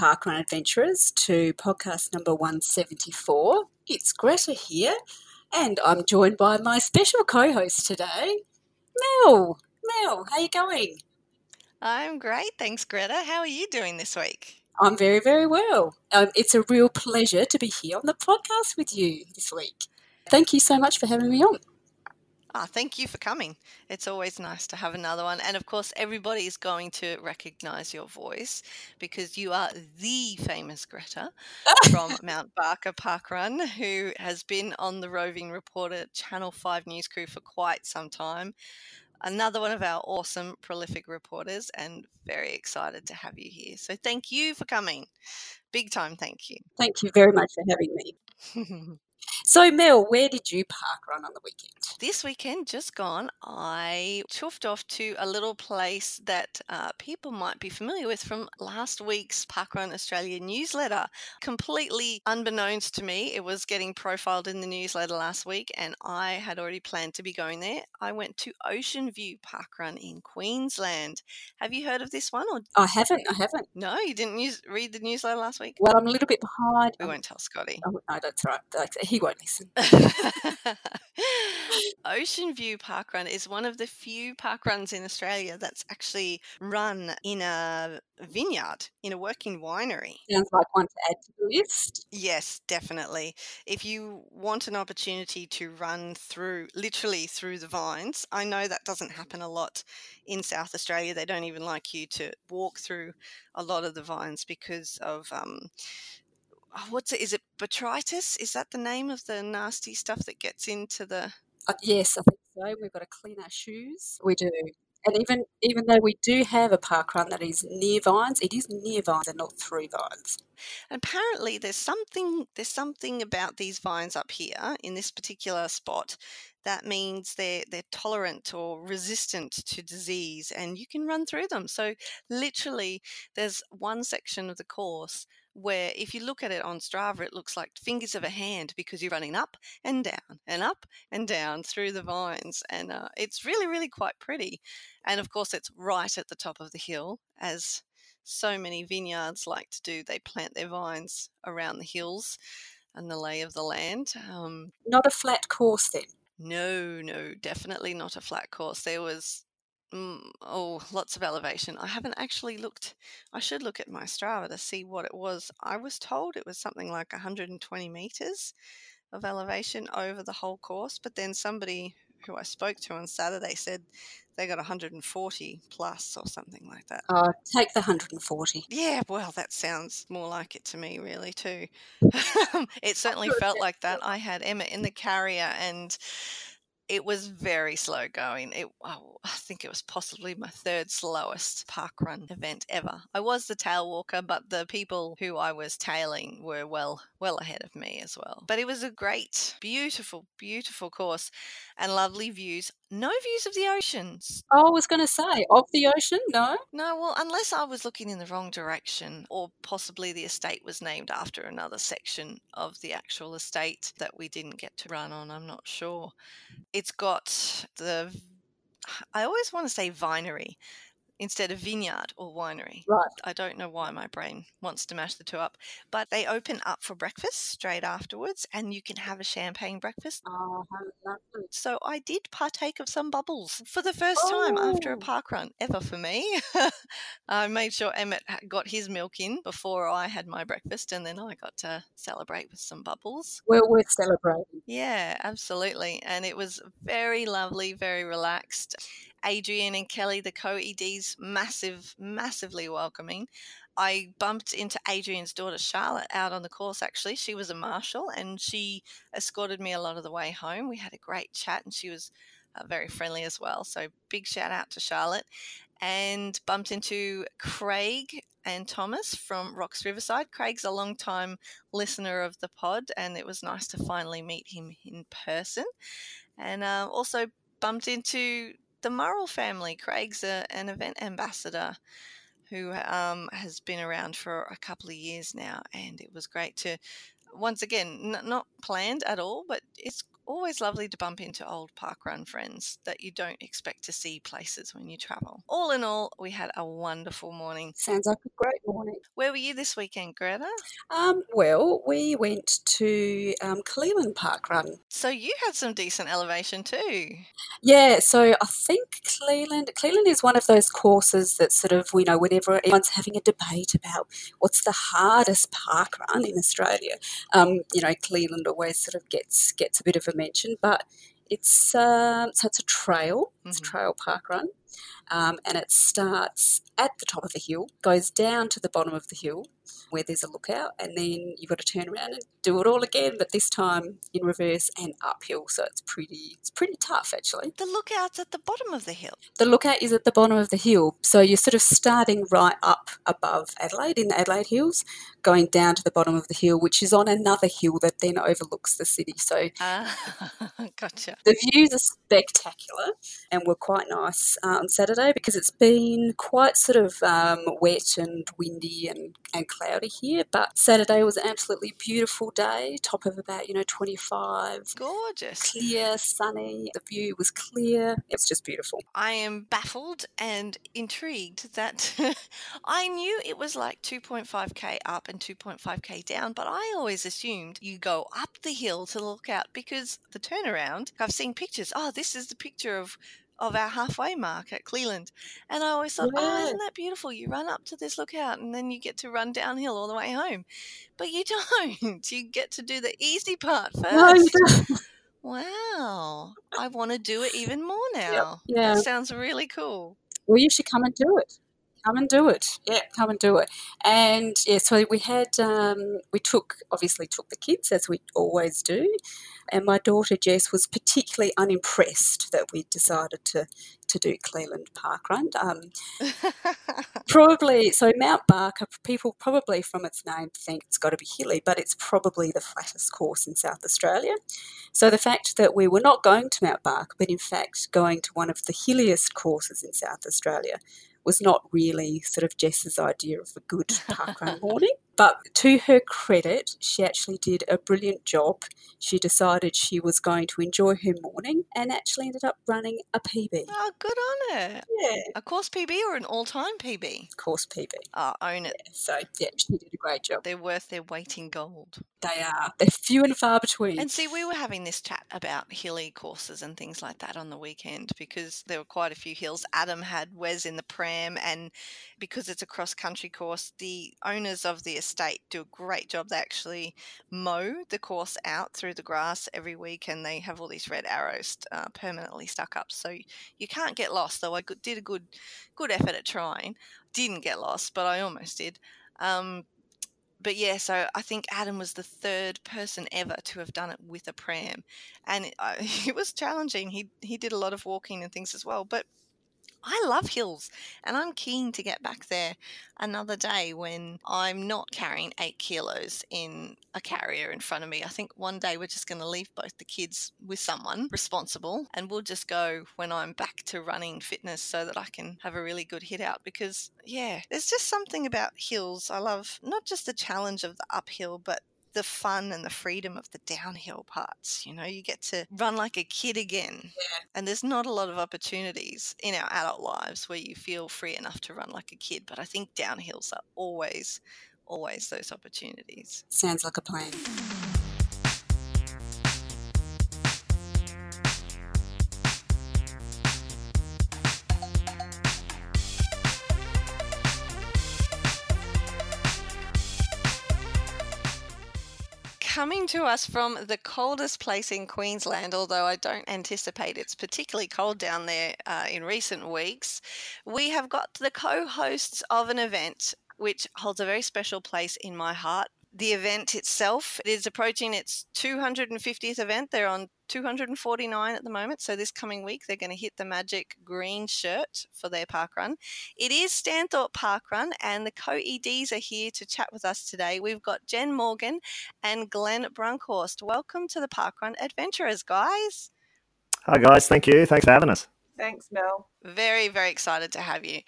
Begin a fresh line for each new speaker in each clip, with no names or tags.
Parkrun Adventurers, to podcast number 174. It's Greta here, and I'm joined by my special co host today, Mel. Mel, how are you going?
I'm great, thanks, Greta. How are you doing this week?
I'm very, very well. Um, it's a real pleasure to be here on the podcast with you this week. Thank you so much for having me on.
Ah, thank you for coming. It's always nice to have another one. And of course, everybody is going to recognize your voice because you are the famous Greta from Mount Barker Parkrun, who has been on the roving reporter Channel 5 news crew for quite some time. Another one of our awesome, prolific reporters, and very excited to have you here. So, thank you for coming. Big time, thank you.
Thank you very much for having me. So, Mel, where did you park run on the weekend?
This weekend, just gone, I chuffed off to a little place that uh, people might be familiar with from last week's Parkrun Australia newsletter. Completely unbeknownst to me, it was getting profiled in the newsletter last week, and I had already planned to be going there. I went to Ocean View Parkrun in Queensland. Have you heard of this one? Or
I haven't. I haven't.
no, you didn't use, read the newsletter last week.
Well, I'm a little bit behind.
We won't tell Scotty.
Oh, no, that's right. He won't listen.
Ocean View Park Run is one of the few park runs in Australia that's actually run in a vineyard, in a working winery.
Sounds like one to add to the list.
Yes, definitely. If you want an opportunity to run through, literally through the vines, I know that doesn't happen a lot in South Australia. They don't even like you to walk through a lot of the vines because of um, oh, what's it? Is it botrytis? Is that the name of the nasty stuff that gets into the?
Uh, yes, I think so. We've got to clean our shoes. We do. And even even though we do have a park run that is near vines, it is near vines and not through vines.
Apparently, there's something there's something about these vines up here in this particular spot that means they're they're tolerant or resistant to disease, and you can run through them. So literally, there's one section of the course where if you look at it on Strava, it looks like fingers of a hand because you're running up and down and up and down through the vines. And uh, it's really, really quite pretty. And of course, it's right at the top of the hill, as so many vineyards like to do. They plant their vines around the hills and the lay of the land. Um,
Not a flat course then.
no, no, definitely not a flat course. There was Mm, oh, lots of elevation. I haven't actually looked. I should look at my Strava to see what it was. I was told it was something like 120 meters of elevation over the whole course, but then somebody who I spoke to on Saturday said they got 140 plus or something like that.
Uh, take the 140.
Yeah, well, that sounds more like it to me, really, too. it certainly felt like that. I had Emma in the carrier and it was very slow going. It, oh, I think it was possibly my third slowest park run event ever. I was the tail walker, but the people who I was tailing were well, well ahead of me as well. But it was a great, beautiful, beautiful course and lovely views. No views of the oceans.
Oh, I was going to say, of the ocean? No.
No, well, unless I was looking in the wrong direction, or possibly the estate was named after another section of the actual estate that we didn't get to run on. I'm not sure. It's got the, I always want to say vinery instead of vineyard or winery.
Right.
I don't know why my brain wants to mash the two up, but they open up for breakfast straight afterwards, and you can have a champagne breakfast.
Oh, lovely.
So I did partake of some bubbles for the first time after a
Oh.
park run ever for me. I made sure Emmett got his milk in before I had my breakfast, and then I got to celebrate with some bubbles.
Well worth celebrating.
Yeah, absolutely. And it was very lovely, very relaxed. Adrian and Kelly, the co EDs, massive, massively welcoming. I bumped into Adrian's daughter Charlotte out on the course actually. She was a marshal and she escorted me a lot of the way home. We had a great chat and she was uh, very friendly as well. So big shout out to Charlotte. And bumped into Craig and Thomas from Rocks Riverside. Craig's a long time listener of the pod and it was nice to finally meet him in person. And uh, also bumped into the Murrell family. Craig's a, an event ambassador who um, has been around for a couple of years now, and it was great to once again n- not planned at all, but it's always lovely to bump into old parkrun friends that you don't expect to see places when you travel. All in all, we had a wonderful morning.
Sounds like a great morning.
Where were you this weekend, Greta?
Um, well, we went to um, Cleland Park Run.
So you had some decent elevation too.
Yeah, so I think Cleveland Cleland is one of those courses that sort of you know whenever everyone's having a debate about what's the hardest parkrun in Australia, um, you know Cleveland always sort of gets gets a bit of a mention, but it's um, so it's a trail, it's a
Mhm.
trail park run, um, and it starts at the top of the hill, goes down to the bottom of the hill where there's a lookout, and then you've got to turn around and do it all again, but this time in reverse and uphill. So it's pretty it's pretty tough actually.
The lookout's at the bottom of the hill.
The lookout is at the bottom of the hill, so you're sort of starting right up above Adelaide in the Adelaide Hills, going down to the bottom of the hill, which is on another hill that then overlooks the city. So
Ah, gotcha.
the views are spectacular and were quite nice uh, on Saturday because it's been quite sort of um, wet and windy and, and cloudy here. But Saturday was an absolutely beautiful day, top of about, you know, 25,
Gorgeous.
clear, sunny. The view was clear. It was just beautiful.
I am baffled and intrigued that I knew it was like 2.5k up and 2.5k down, but I always assumed you go up the hill to look out because the turnaround, I've seen pictures. Oh, this is the picture of of our halfway mark at Cleland. And I always thought, oh, isn't that beautiful? You run up to this lookout and then you get to run downhill all the way home. But you don't. You get to do the easy part first.
No.
Wow. I want to do it even more now.
Yeah.
That sounds really cool.
Well, you should come and do it. Come and do it. Yeah, come and do it. And yeah, so we had um, we took obviously took the kids as we always do, and my daughter Jess was particularly unimpressed that we decided to to do Cleland Park Run. Um, probably so Mount Barker. People probably from its name think it's got to be hilly, but it's probably the flattest course in South Australia. So the fact that we were not going to Mount Barker, but in fact going to one of the hilliest courses in South Australia, was not really sort of Jess's idea of a good parkrun morning. But to her credit, she actually did a brilliant job. She decided she was going to enjoy her morning and actually ended up running a PB.
oh, good on her.
Yeah,
A course PB or an all time PB?
course PB.
Oh, own it.
So yeah, she did a great job.
They're worth their weight in gold.
They are. They're few and far between.
And see, we were having this chat about hilly courses and things like that on the weekend because there were quite a few hills. Adam had Wes in the pram, and because it's a cross country course, the owners of the estate do a great job. They actually mow the course out through the grass every week, and they have all these red arrows uh, permanently stuck up, so you can't get lost. Though I did a good, good effort at trying. Didn't get lost, but I almost did. Um, but yeah, so I think Adam was the third person ever to have done it with a pram, and it, I, it was challenging. He he did a lot of walking and things as well, but. I love hills and I'm keen to get back there another day when I'm not carrying eight kilos in a carrier in front of me. I think one day we're just going to leave both the kids with someone responsible and we'll just go when I'm back to running fitness so that I can have a really good hit out because, yeah, there's just something about hills. I love not just the challenge of the uphill, but the fun and the freedom of the downhill parts. You know, you get to run like a kid again. And there's not a lot of opportunities in our adult lives where you feel free enough to run like a kid. But I think downhills are always, always those opportunities.
Sounds like a plan.
Coming to us from the coldest place in Queensland, although I don't anticipate it's particularly cold down there uh, in recent weeks, we have got the co hosts of an event which holds a very special place in my heart. The event itself is approaching its 250th event. They're on 249 at the moment. So this coming week, they're going to hit the magic green shirt for their park run. It is Stanthorpe Park Run, and the co EDs are here to chat with us today. We've got Jen Morgan and Glen Brunckhorst. Welcome to the Parkrun Adventurers, guys.
Hi guys, thank you. Thanks for having us.
Thanks, Mel.
Very, very excited to have you.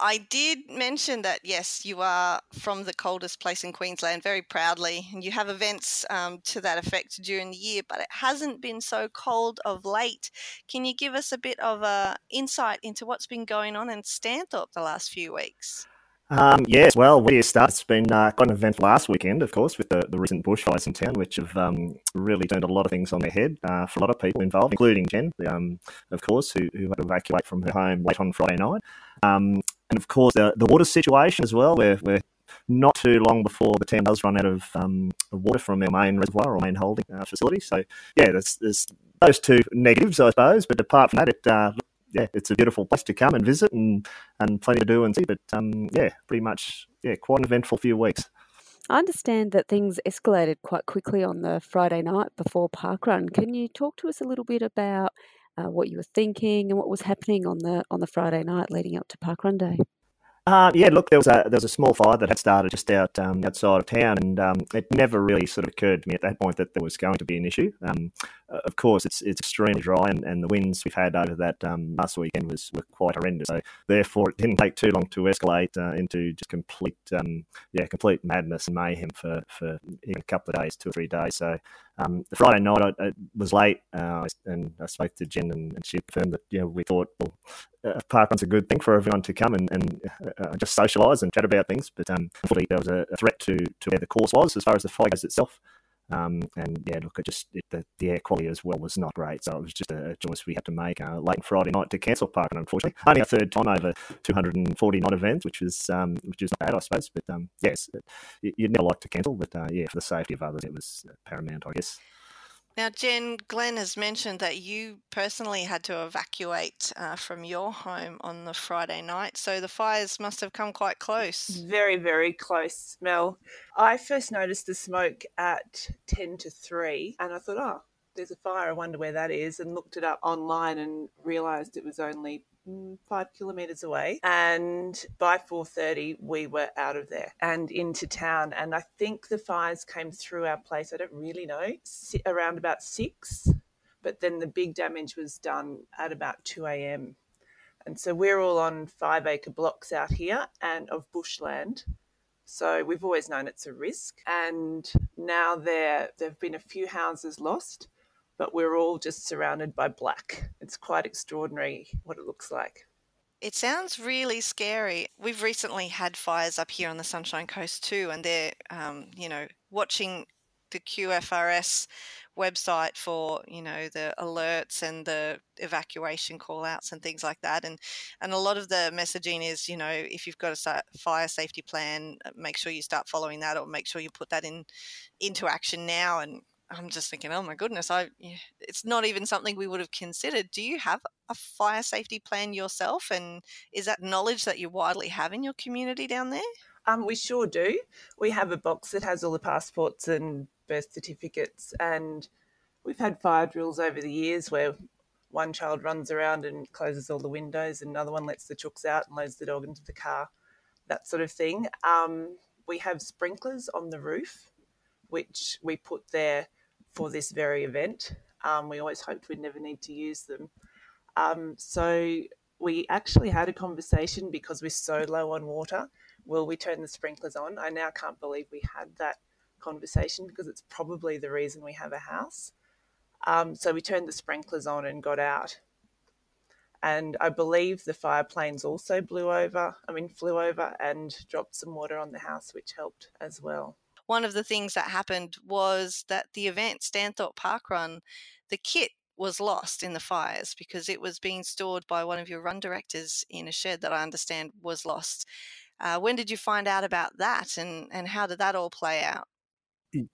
I did mention that, yes, you are from the coldest place in Queensland very proudly, and you have events um, to that effect during the year, but it hasn't been so cold of late. Can you give us a bit of a insight into what's been going on in Stanthorpe the last few weeks?
Um, yes, well, where you start, it's been uh, quite an event last weekend, of course, with the, the recent bushfires in town, which have um, really turned a lot of things on their head uh, for a lot of people involved, including Jen, um, of course, who, who, had to evacuate from her home late on Friday night. Um, and of course, the, the water situation as well, where we're not too long before the town does run out of um, water from our main reservoir or main holding uh, facility. So, yeah, there's, there's those two negatives, I suppose. But apart from that, it uh, yeah, it's a beautiful place to come and visit and, and plenty to do and see. But um, yeah, pretty much yeah, quite an eventful few weeks.
I understand that things escalated quite quickly on the Friday night before parkrun. Can you talk to us a little bit about uh, what you were thinking and what was happening on the on the Friday night leading up to parkrun day?
Uh, yeah, look, there was a there was a small fire that had started just out um, outside of town, and um, it never really sort of occurred to me at that point that there was going to be an issue. Um, of course, it's it's extremely dry, and, and the winds we've had over that um, last weekend was were quite horrendous. So therefore, it didn't take too long to escalate uh, into just complete um, yeah complete madness and mayhem for for a couple of days, two or three days. So um, the Friday night I, I was late, uh, and I spoke to Jen, and, and she confirmed that you know we thought well uh, parkrun's a good thing for everyone to come and, and uh, uh just socialise and chat about things. But um, unfortunately, there was a, a, threat to, to where the course was as far as the fire goes itself. Um, and yeah, look, it just it, the, the air quality as well was not great. So it was just a choice we had to make uh, late Friday night to cancel parkrun. Unfortunately, only a third time over 240 night events, which was um, which is not bad, I suppose. But um, yes, you'd never like to cancel, but uh, yeah, for the safety of others, it was paramount, I guess.
Now, Jen, Glen has mentioned that you personally had to evacuate uh, from your home on the Friday night, so the fires must have come quite close.
Very, very close, Mel. I first noticed the smoke at 10 to 3, and I thought, oh, there's a fire. I wonder where that is, and looked it up online and realised it was only Mm, five kilometres away. And by 4.30, we were out of there and into town. And I think the fires came through our place, I don't really know, around about 6. But then the big damage was done at about 2 a.m. And so we're all on five acre blocks out here and of bushland. So we've always known it's a risk. And now there there have been a few houses lost but we're all just surrounded by black. It's quite extraordinary what it looks like.
It sounds really scary. We've recently had fires up here on the Sunshine Coast too, and they're, um, you know, watching the QFRS website for you know the alerts and the evacuation call outs and things like that and and a lot of the messaging is you know if you've got a fire safety plan uh, make sure you start following that or make sure you put that in into action now and I'm just thinking, oh my goodness, I it's not even something we would have considered. Do you have a fire safety plan yourself, and is that knowledge that you widely have in your community down there?
Um, we sure do. We have a box that has all the passports and birth certificates, and we've had fire drills over the years where one child runs around and closes all the windows, and another one lets the chooks out and loads the dog into the car, that sort of thing. Um, we have sprinklers on the roof, which we put there for this very event. Um, we always hoped we'd never need to use them. Um, so we actually had a conversation because we're so low on water. Will we turn the sprinklers on? I now can't believe we had that conversation because it's probably the reason we have a house. Um, so we turned the sprinklers on and got out. And I believe the fire planes also blew over, I mean, flew over and dropped some water on the house, which helped as well
one of the things that happened was that the event, Stanthorpe Park Run, the kit was lost in the fires because it was being stored by one of your run directors in a shed that I understand was lost. Uh, when did you find out about that, and, and how did that all play out?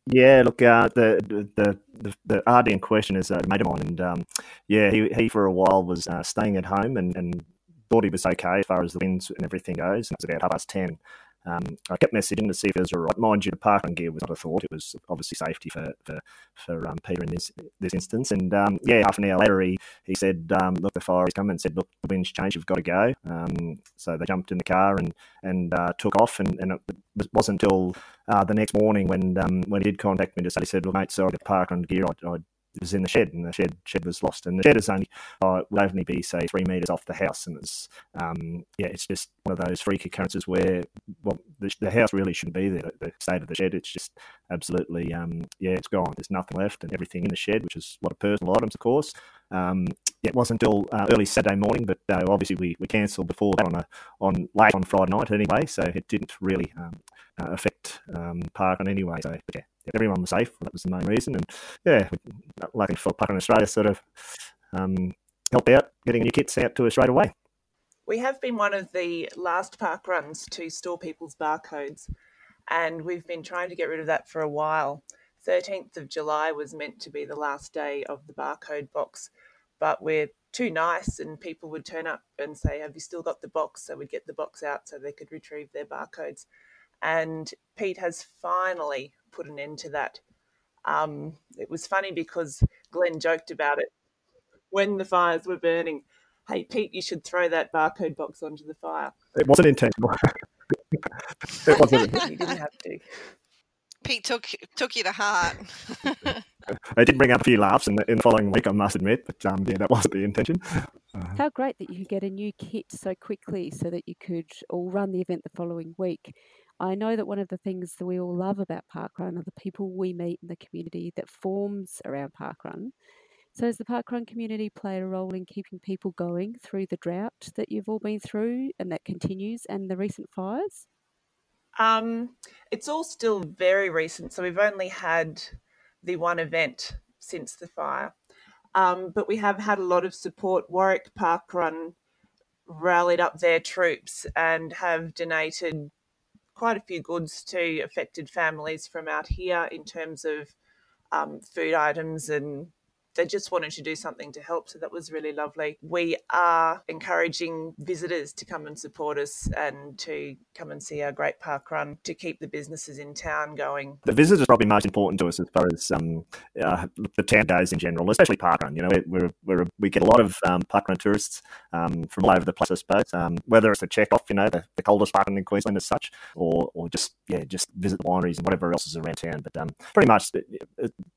Yeah, look, uh, the, the the the RD in question is a mate of mine, and um, yeah, he he for a while was uh, staying at home and, and thought he was okay as far as the winds and everything goes. And It was about half past ten, um, I kept messaging to see if it was all right. Mind you, the parkrun gear was not a thought. It was obviously safety for for, for um, Peter in this this instance. And um, yeah, half an hour later, he, he said, um, "Look, the fire is coming." And said, "Look, the wind's changed. You've got to go." Um, so they jumped in the car and and uh, took off. And, and it wasn't until uh, the next morning when um, when he did contact me to say, he said, "Look, mate, sorry, the parkrun gear. I, I was in the shed, and the shed shed was lost. And the shed is only uh, would only be say three meters off the house, and it's um, yeah, it's just one of those freak occurrences where well, the, the house really shouldn't be there. The state of the shed, it's just absolutely um, yeah, it's gone. There's nothing left, and everything in the shed, which is a lot of personal items, of course. Um, yeah, it wasn't until uh, early Saturday morning, but uh, obviously we, we cancelled before that on a, on late on Friday night anyway, so it didn't really um, uh, affect um, Parkrun anyway. So yeah, everyone was safe. That was the main reason, and yeah, luckily for Parkrun Australia, sort of um, helped out getting new kits out to us straight away.
We have been one of the last park runs to store people's barcodes, and we've been trying to get rid of that for a while. 13th of July was meant to be the last day of the barcode box, but we're too nice and people would turn up and say, Have you still got the box? So we'd get the box out so they could retrieve their barcodes. And Pete has finally put an end to that. Um, it was funny because Glen joked about it when the fires were burning. Hey, Pete, you should throw that barcode box onto the fire.
It wasn't intentional. it wasn't.
you didn't have to.
Pete took took you to heart.
I did bring up a few laughs in the, in the following week, I must admit, but um, yeah, that wasn't the intention.
Uh, How great that you could get a new kit so quickly so that you could all run the event the following week. I know that one of the things that we all love about Parkrun are the people we meet in the community that forms around Parkrun. So, has the Parkrun community played a role in keeping people going through the drought that you've all been through and that continues and the recent fires?
Um, it's all still very recent, so we've only had the one event since the fire. Um, but we have had a lot of support. Warwick Parkrun rallied up their troops and have donated quite a few goods to affected families from out here in terms of um, food items and they just wanted to do something to help. So that was really lovely. We are encouraging visitors to come and support us and to come and see our great park run to keep the businesses in town going.
The visitors are probably most important to us as far as um, uh, the town goes in general, especially park run. You know, we're, we're, we get a lot of um, park run tourists um, from all over the place, I suppose. Um, whether it's a check off, you know, the, the coldest park run in Queensland as such, or or just yeah, just visit the wineries and whatever else is around town. But um, pretty much,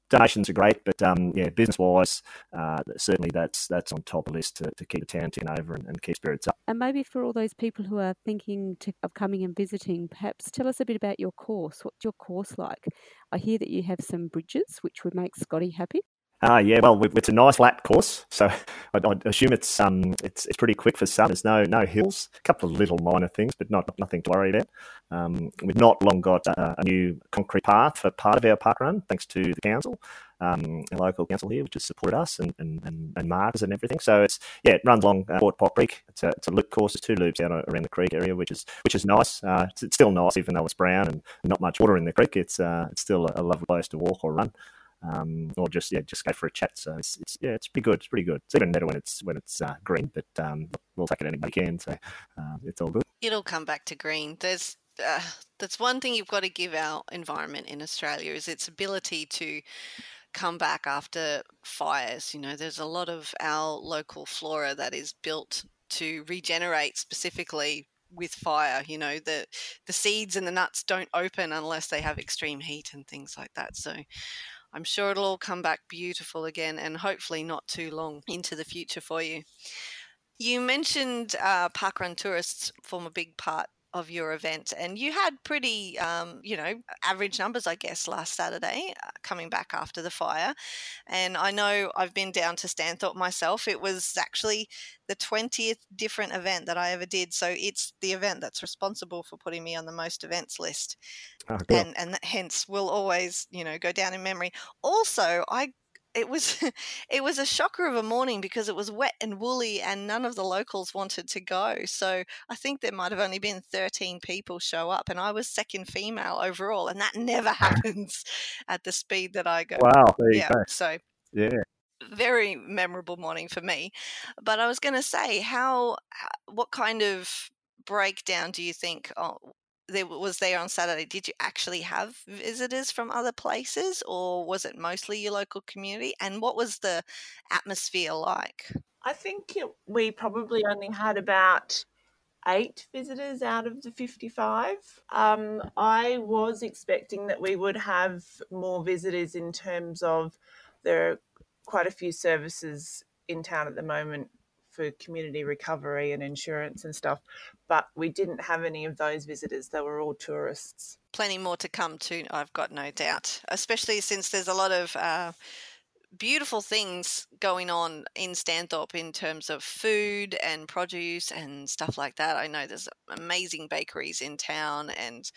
donations are great, but um, yeah, business wise, uh, certainly that's that's on top of the list to, to keep the town ticking over and, and, keep spirits up.
And maybe for all those people who are thinking to, of coming and visiting, perhaps tell us a bit about your course. What's your course like? I hear that you have some bridges, which would make Scotty happy.
Ah, uh, yeah. Well, it's a nice lap course, so I, I, assume it's um it's it's pretty quick for some. There's no no hills, a couple of little minor things, but not nothing to worry about. Um, we've not long got a, a, new concrete path for part of our park run, thanks to the council, um, local council here, which has supported us and and, and, and markers and everything. So it's yeah, it runs along uh, Quart Pot Creek. It's a, it's a loop course. There's two loops out around the creek area, which is which is nice. Uh, it's, it's, still nice, even though it's brown and not much water in the creek. It's uh, it's still a, a lovely place to walk or run um, or just yeah, just go for a chat. So it's, it's yeah, it's pretty good. It's pretty good. It's even better when it's when it's uh, green, but um, we'll take it anybody can. So uh, it's all good.
It'll come back to green. There's uh, that's one thing you've got to give our environment in Australia is its ability to come back after fires. You know, there's a lot of our local flora that is built to regenerate specifically with fire you know the the seeds and the nuts don't open unless they have extreme heat and things like that so I'm sure it'll all come back beautiful again and hopefully not too long into the future for you. You mentioned uh, parkrun tourists form a big part of your event, and you had pretty, um, you know, average numbers, I guess, last Saturday uh, coming back after the fire. And I know I've been down to Stanthorpe myself. It was actually the 20th different event that I ever did. So it's the event that's responsible for putting me on the most events list. Oh, cool. And, and hence will always, you know, go down in memory. Also, I it was it was a shocker of a morning because it was wet and woolly and none of the locals wanted to go. So i think there might have only been 13 people show up and i was second female overall and that never happens at the speed that i go.
Wow
yeah
go.
so
yeah.
very memorable morning for me. But i was going to say how what kind of breakdown do you think oh, there was there on Saturday, did you actually have visitors from other places, or was it mostly your local community? And what was the atmosphere like?
I think it, we probably only had about eight visitors out of the 55. Um, I was expecting that we would have more visitors in terms of there are quite a few services in town at the moment for community recovery and insurance and stuff, but we didn't have any of those visitors. They were all tourists.
Plenty more to come too, I've got no doubt, especially since there's a lot of. Uh, beautiful things going on in Stanthorpe in terms of food and produce and stuff like that. I know there's amazing bakeries in town and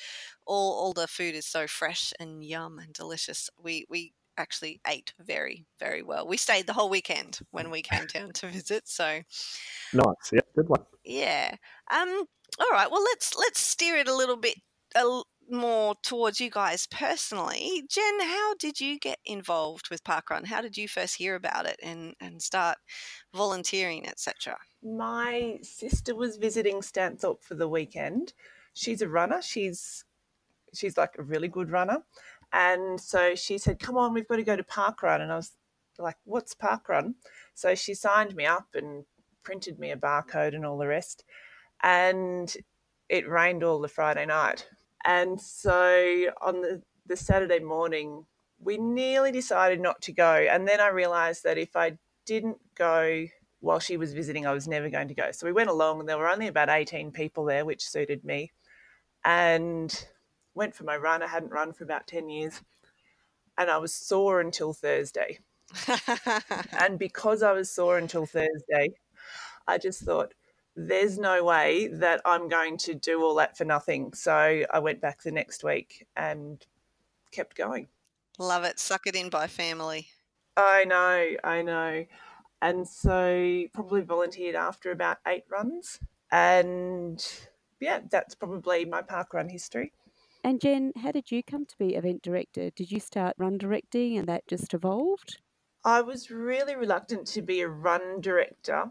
all all the food is so fresh and yum and delicious. We we actually ate very very well. We stayed the whole weekend when we came down to visit. So
nice. Yeah, good one.
Yeah. Um all right. Well, let's let's steer it a little bit a more towards you guys personally. Jen, how did you get involved with Parkrun? How did you first hear about it and, and start volunteering, etc.?
My sister was visiting Stanthorpe for the weekend. She's a runner. She's she's like a really good runner. And so she said, Come on, we've got to go to Parkrun. And I was like, What's Parkrun? So she signed me up and printed me a barcode and all the rest. And it rained all the Friday night. And so on the, the Saturday morning, we nearly decided not to go. And then I realized that if I didn't go while she was visiting, I was never going to go. So we went along, and there were only about 18 people there, which suited me. And went for my run. I hadn't run for about 10 years. And I was sore until Thursday. and because I was sore until Thursday, I just thought, there's no way that I'm going to do all that for nothing. So I went back the next week and kept going.
Love it. Suck it in by family.
I know, I know. And so probably volunteered after about eight runs. And yeah, that's probably my park run history.
And Jen, how did you come to be event director? Did you start run directing and that just evolved?
I was really reluctant to be a run director.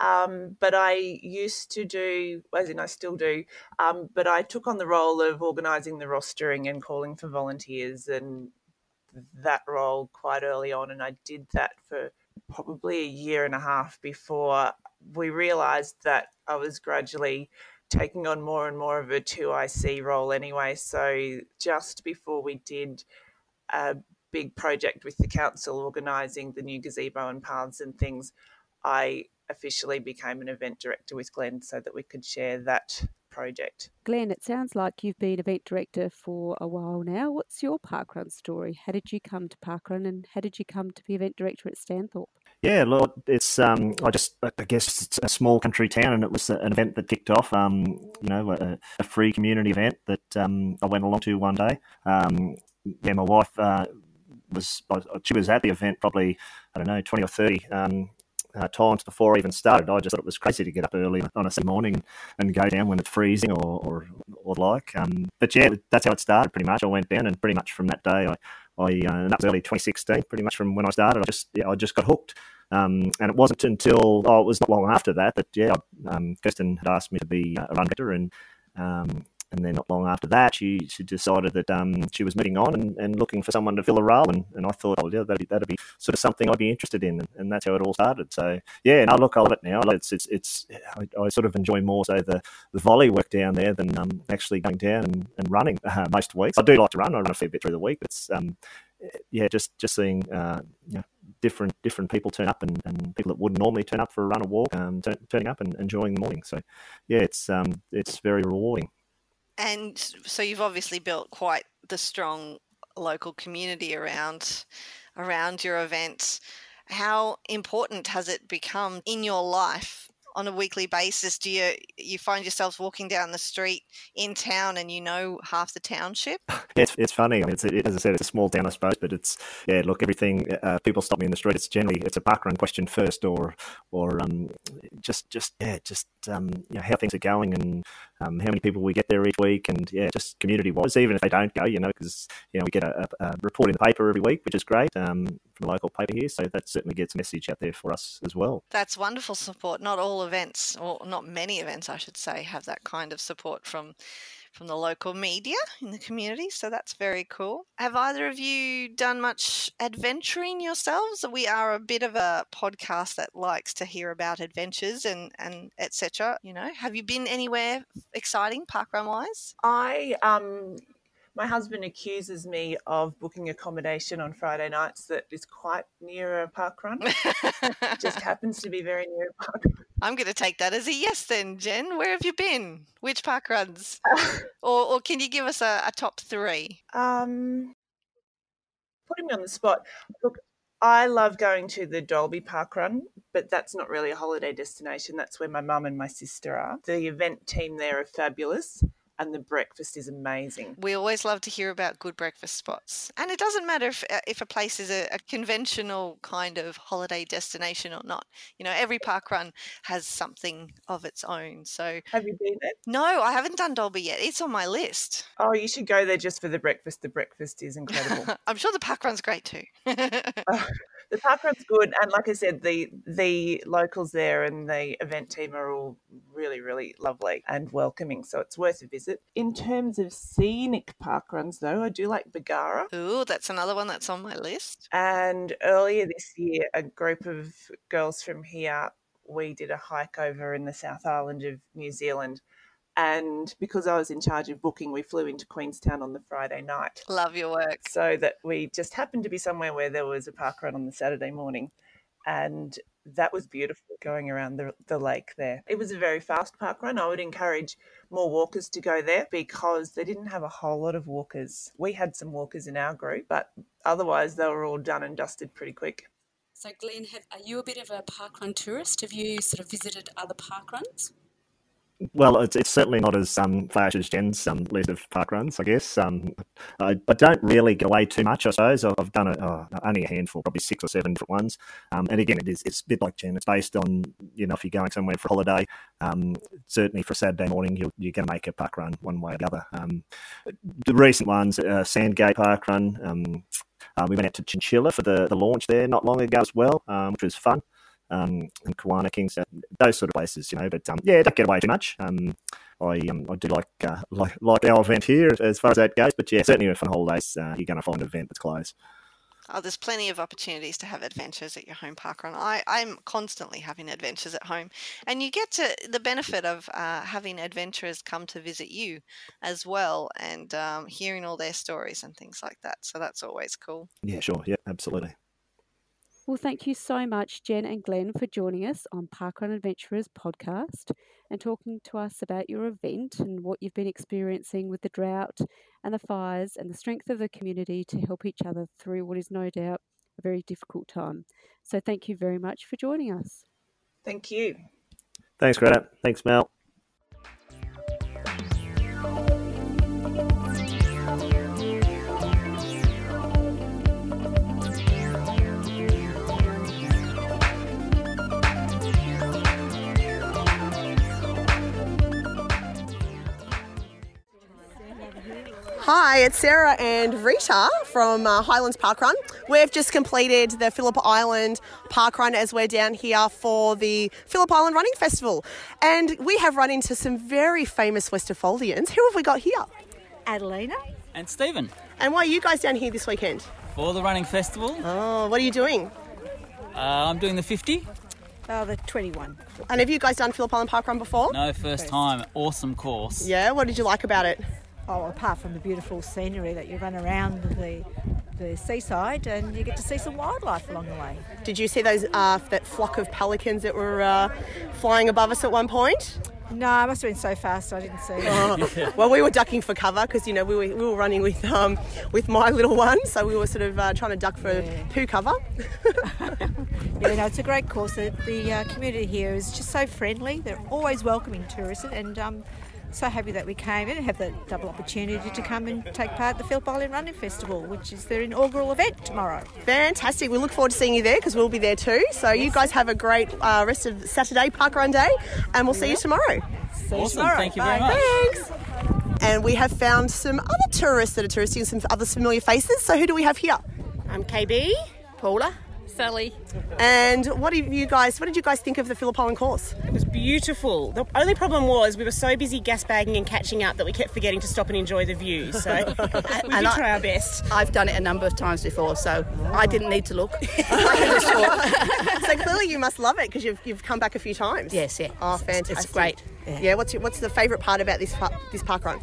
Um, but I used to do, as in I still do, um, but I took on the role of organising the rostering and calling for volunteers and that role quite early on. And I did that for probably a year and a half before we realised that I was gradually taking on more and more of a 2IC role anyway. So just before we did a big project with the council organising the new gazebo and paths and things, I officially became an event director with Glen so that we could share that project.
Glen, it sounds like you've been event director for a while now. What's your parkrun story? How did you come to parkrun and how did you come to be event director at Stanthorpe?
Yeah, Lord, it's um, I just I guess it's a small country town, and it was an event that kicked off. Um, you know, a, a free community event that um, I went along to one day. Um, yeah, my wife uh, was she was at the event probably I don't know twenty or thirty um, uh, times before I even started. I just thought it was crazy to get up early on a Sunday morning and go down when it's freezing or or, or like. Um, but yeah, that's how it started. Pretty much, I went down, and pretty much from that day, I, I uh, that was early 2016. Pretty much from when I started, I just yeah, I just got hooked. Um, and it wasn't until oh, it was not long after that that yeah, um, Kirsten had asked me to be a run director, and um, and then not long after that, she, she decided that um, she was moving on and, and looking for someone to fill a role. And, and I thought, oh, yeah, that'd be, that'd be sort of something I'd be interested in. And, and that's how it all started. So, yeah, now look, I love it now. It's, it's, it's I, I, sort of enjoy more so the, the volley work down there than um, actually going down and, and running uh, most weeks. I do like to run. I run a fair bit through the week. It's, um, yeah, just, just seeing, uh, you know, different different people turn up and, and people that wouldn't normally turn up for a run or walk um, turn, turning up and enjoying the morning. So yeah, it's um, it's very rewarding.
And so you've obviously built quite the strong local community around around your events. How important has it become in your life on a weekly basis? Do you you find yourselves walking down the street in town and you know half the township?
It's, it's funny. I mean, it's, it, as I said, it's a small town, I suppose, but it's yeah. Look, everything. Uh, people stop me in the street. It's generally it's a parkrun question first, or or um, just just yeah, just um, you know, how things are going and um, how many people we get there each week, and yeah, just community wise, even if they don't go, you know, because you know we get a, a, report in the paper every week, which is great um, from the local paper here, so that certainly gets a message out there for us as well.
That's wonderful support. Not all events, or not many events, I should say, have that kind of support from from the local media in the community. So that's very cool. Have either of you done much adventuring yourselves? We are a bit of a podcast that likes to hear about adventures and and etc. You know, have you been anywhere exciting parkrun wise?
I um My husband accuses me of booking accommodation on Friday nights that is quite near a park run. It just happens to be very near a park run.
I'm going to take that as a yes then, Jen. Where have you been? Which park runs? or, or can you give us a, a top three?
Um, putting me on the spot. Look, I love going to the Dalby Park Run, but that's not really a holiday destination. That's where my mum and my sister are. The event team there are fabulous, and the breakfast is amazing.
We always love to hear about good breakfast spots. And it doesn't matter if, uh, if a place is a, a conventional kind of holiday destination or not. You know, every park run has something of its own. So,
Have you been there?
no, I haven't done Dalby yet. It's on my list.
Oh, you should go there just for the breakfast. The breakfast is incredible.
I'm sure the park run's great too.
the park run's good, and like I said, the the locals there and the event team are all really, really lovely and welcoming. So it's worth a visit. In terms of scenic park runs, though, I do like Bargara.
Ooh, that's another one that's on my list.
And earlier this year, a group of girls from here, we did a hike over in the South Island of New Zealand. And because I was in charge of booking, we flew into Queenstown on the Friday night.
Love your work.
So that we just happened to be somewhere where there was a park run on the Saturday morning. And that was beautiful going around the, the lake there. It was a very fast park run. I would encourage more walkers to go there because they didn't have a whole lot of walkers. We had some walkers in our group, but otherwise they were all done and dusted pretty quick.
So, Glen, have, are you a bit of a parkrun tourist? Have you sort of visited other parkruns?
Well, it's, it's certainly not as um, flash as Jen's um, list of park runs, I guess. Um, I, I don't really get away too much, I suppose. I've, done it oh, only a handful, probably six or seven different ones. Um, and again, it is it's a bit like Jen. It's based on you know if you're going somewhere for a holiday. Um, certainly for a Saturday morning, you're, you're going to make a park run one way or the other. Um, the recent ones, uh, Sandgate Park Run. Um, uh, we went out to Chinchilla for the, the launch there not long ago as well, which was fun um, and Kawana Kings, those sort of places, you know. But um, yeah, don't get away too much. Um, I um, I do like, uh, like like our event here as far as that goes. But yeah, certainly for holidays, uh, you're going to find an event that's closed.
Oh, there's plenty of opportunities to have adventures at your home park run. I, I'm constantly having adventures at home, and you get to the benefit of uh, having adventurers come to visit you as well, and um, hearing all their stories and things like that. So that's always cool.
Yeah, sure. Yeah, absolutely.
Well, thank you so much, Jen and Glen, for joining us on Parkrun Adventurers podcast and talking to us about your event and what you've been experiencing with the drought and the fires and the strength of the community to help each other through what is no doubt a very difficult time. So, thank you very much for joining us.
Thank you.
Thanks, Greta. Thanks, Mel.
Hi, it's Sarah and Rita from uh, Highlands Parkrun. We've just completed the Phillip Island Parkrun as we're down here for the Phillip Island Running Festival. And we have run into some very famous Westerfoldians. Who have we got here?
Adelina.
and Stephen
And why are you guys down here this weekend?
for the running festival.
Oh, what are you doing?
Uh, I'm doing the 50.
Oh, the 21.
And have you guys done Phillip Island Parkrun before?
No, first time. Awesome course.
Yeah, what did you like about it?
Oh, apart from the beautiful scenery that you run around the the seaside and you get to see some wildlife along the way.
Did you see those uh, that flock of pelicans that were uh, flying above us at one point?
No, I must have been so fast I didn't see.
Oh, well, we were ducking for cover because you know we were, we were running with um, with my little one, so we were sort of uh, trying to duck for poo cover.
yeah, no, it's a great course. The, the uh, community here is just so friendly. They're always welcoming tourists and um, so happy that we came in and have the double opportunity to come and take part at the Phillip Island Running Festival, which is their inaugural event tomorrow.
Fantastic! We look forward to seeing you there because we'll be there too. So you guys have a great uh, rest of Saturday park run day, and we'll see you tomorrow.
See you
Awesome.
tomorrow.
Thank you
Bye.
very much.
Thanks. And we have found some other tourists that are touristing, some other familiar faces. So who do we have here?
I'm KB, Paula, Sally.
And what have you guys? What did you guys think of the Phillip Island course?
It was beautiful. The only problem was we were so busy gas bagging and catching up that we kept forgetting to stop and enjoy the view. So we did
And I-
try our best.
I've done it a number of times before, so I didn't need to look.
so clearly you must love it because you've, you've come back a few times.
yes, yeah.
Oh, fantastic!
It's great.
Yeah. what's your, what's the favourite part about this par- this park run?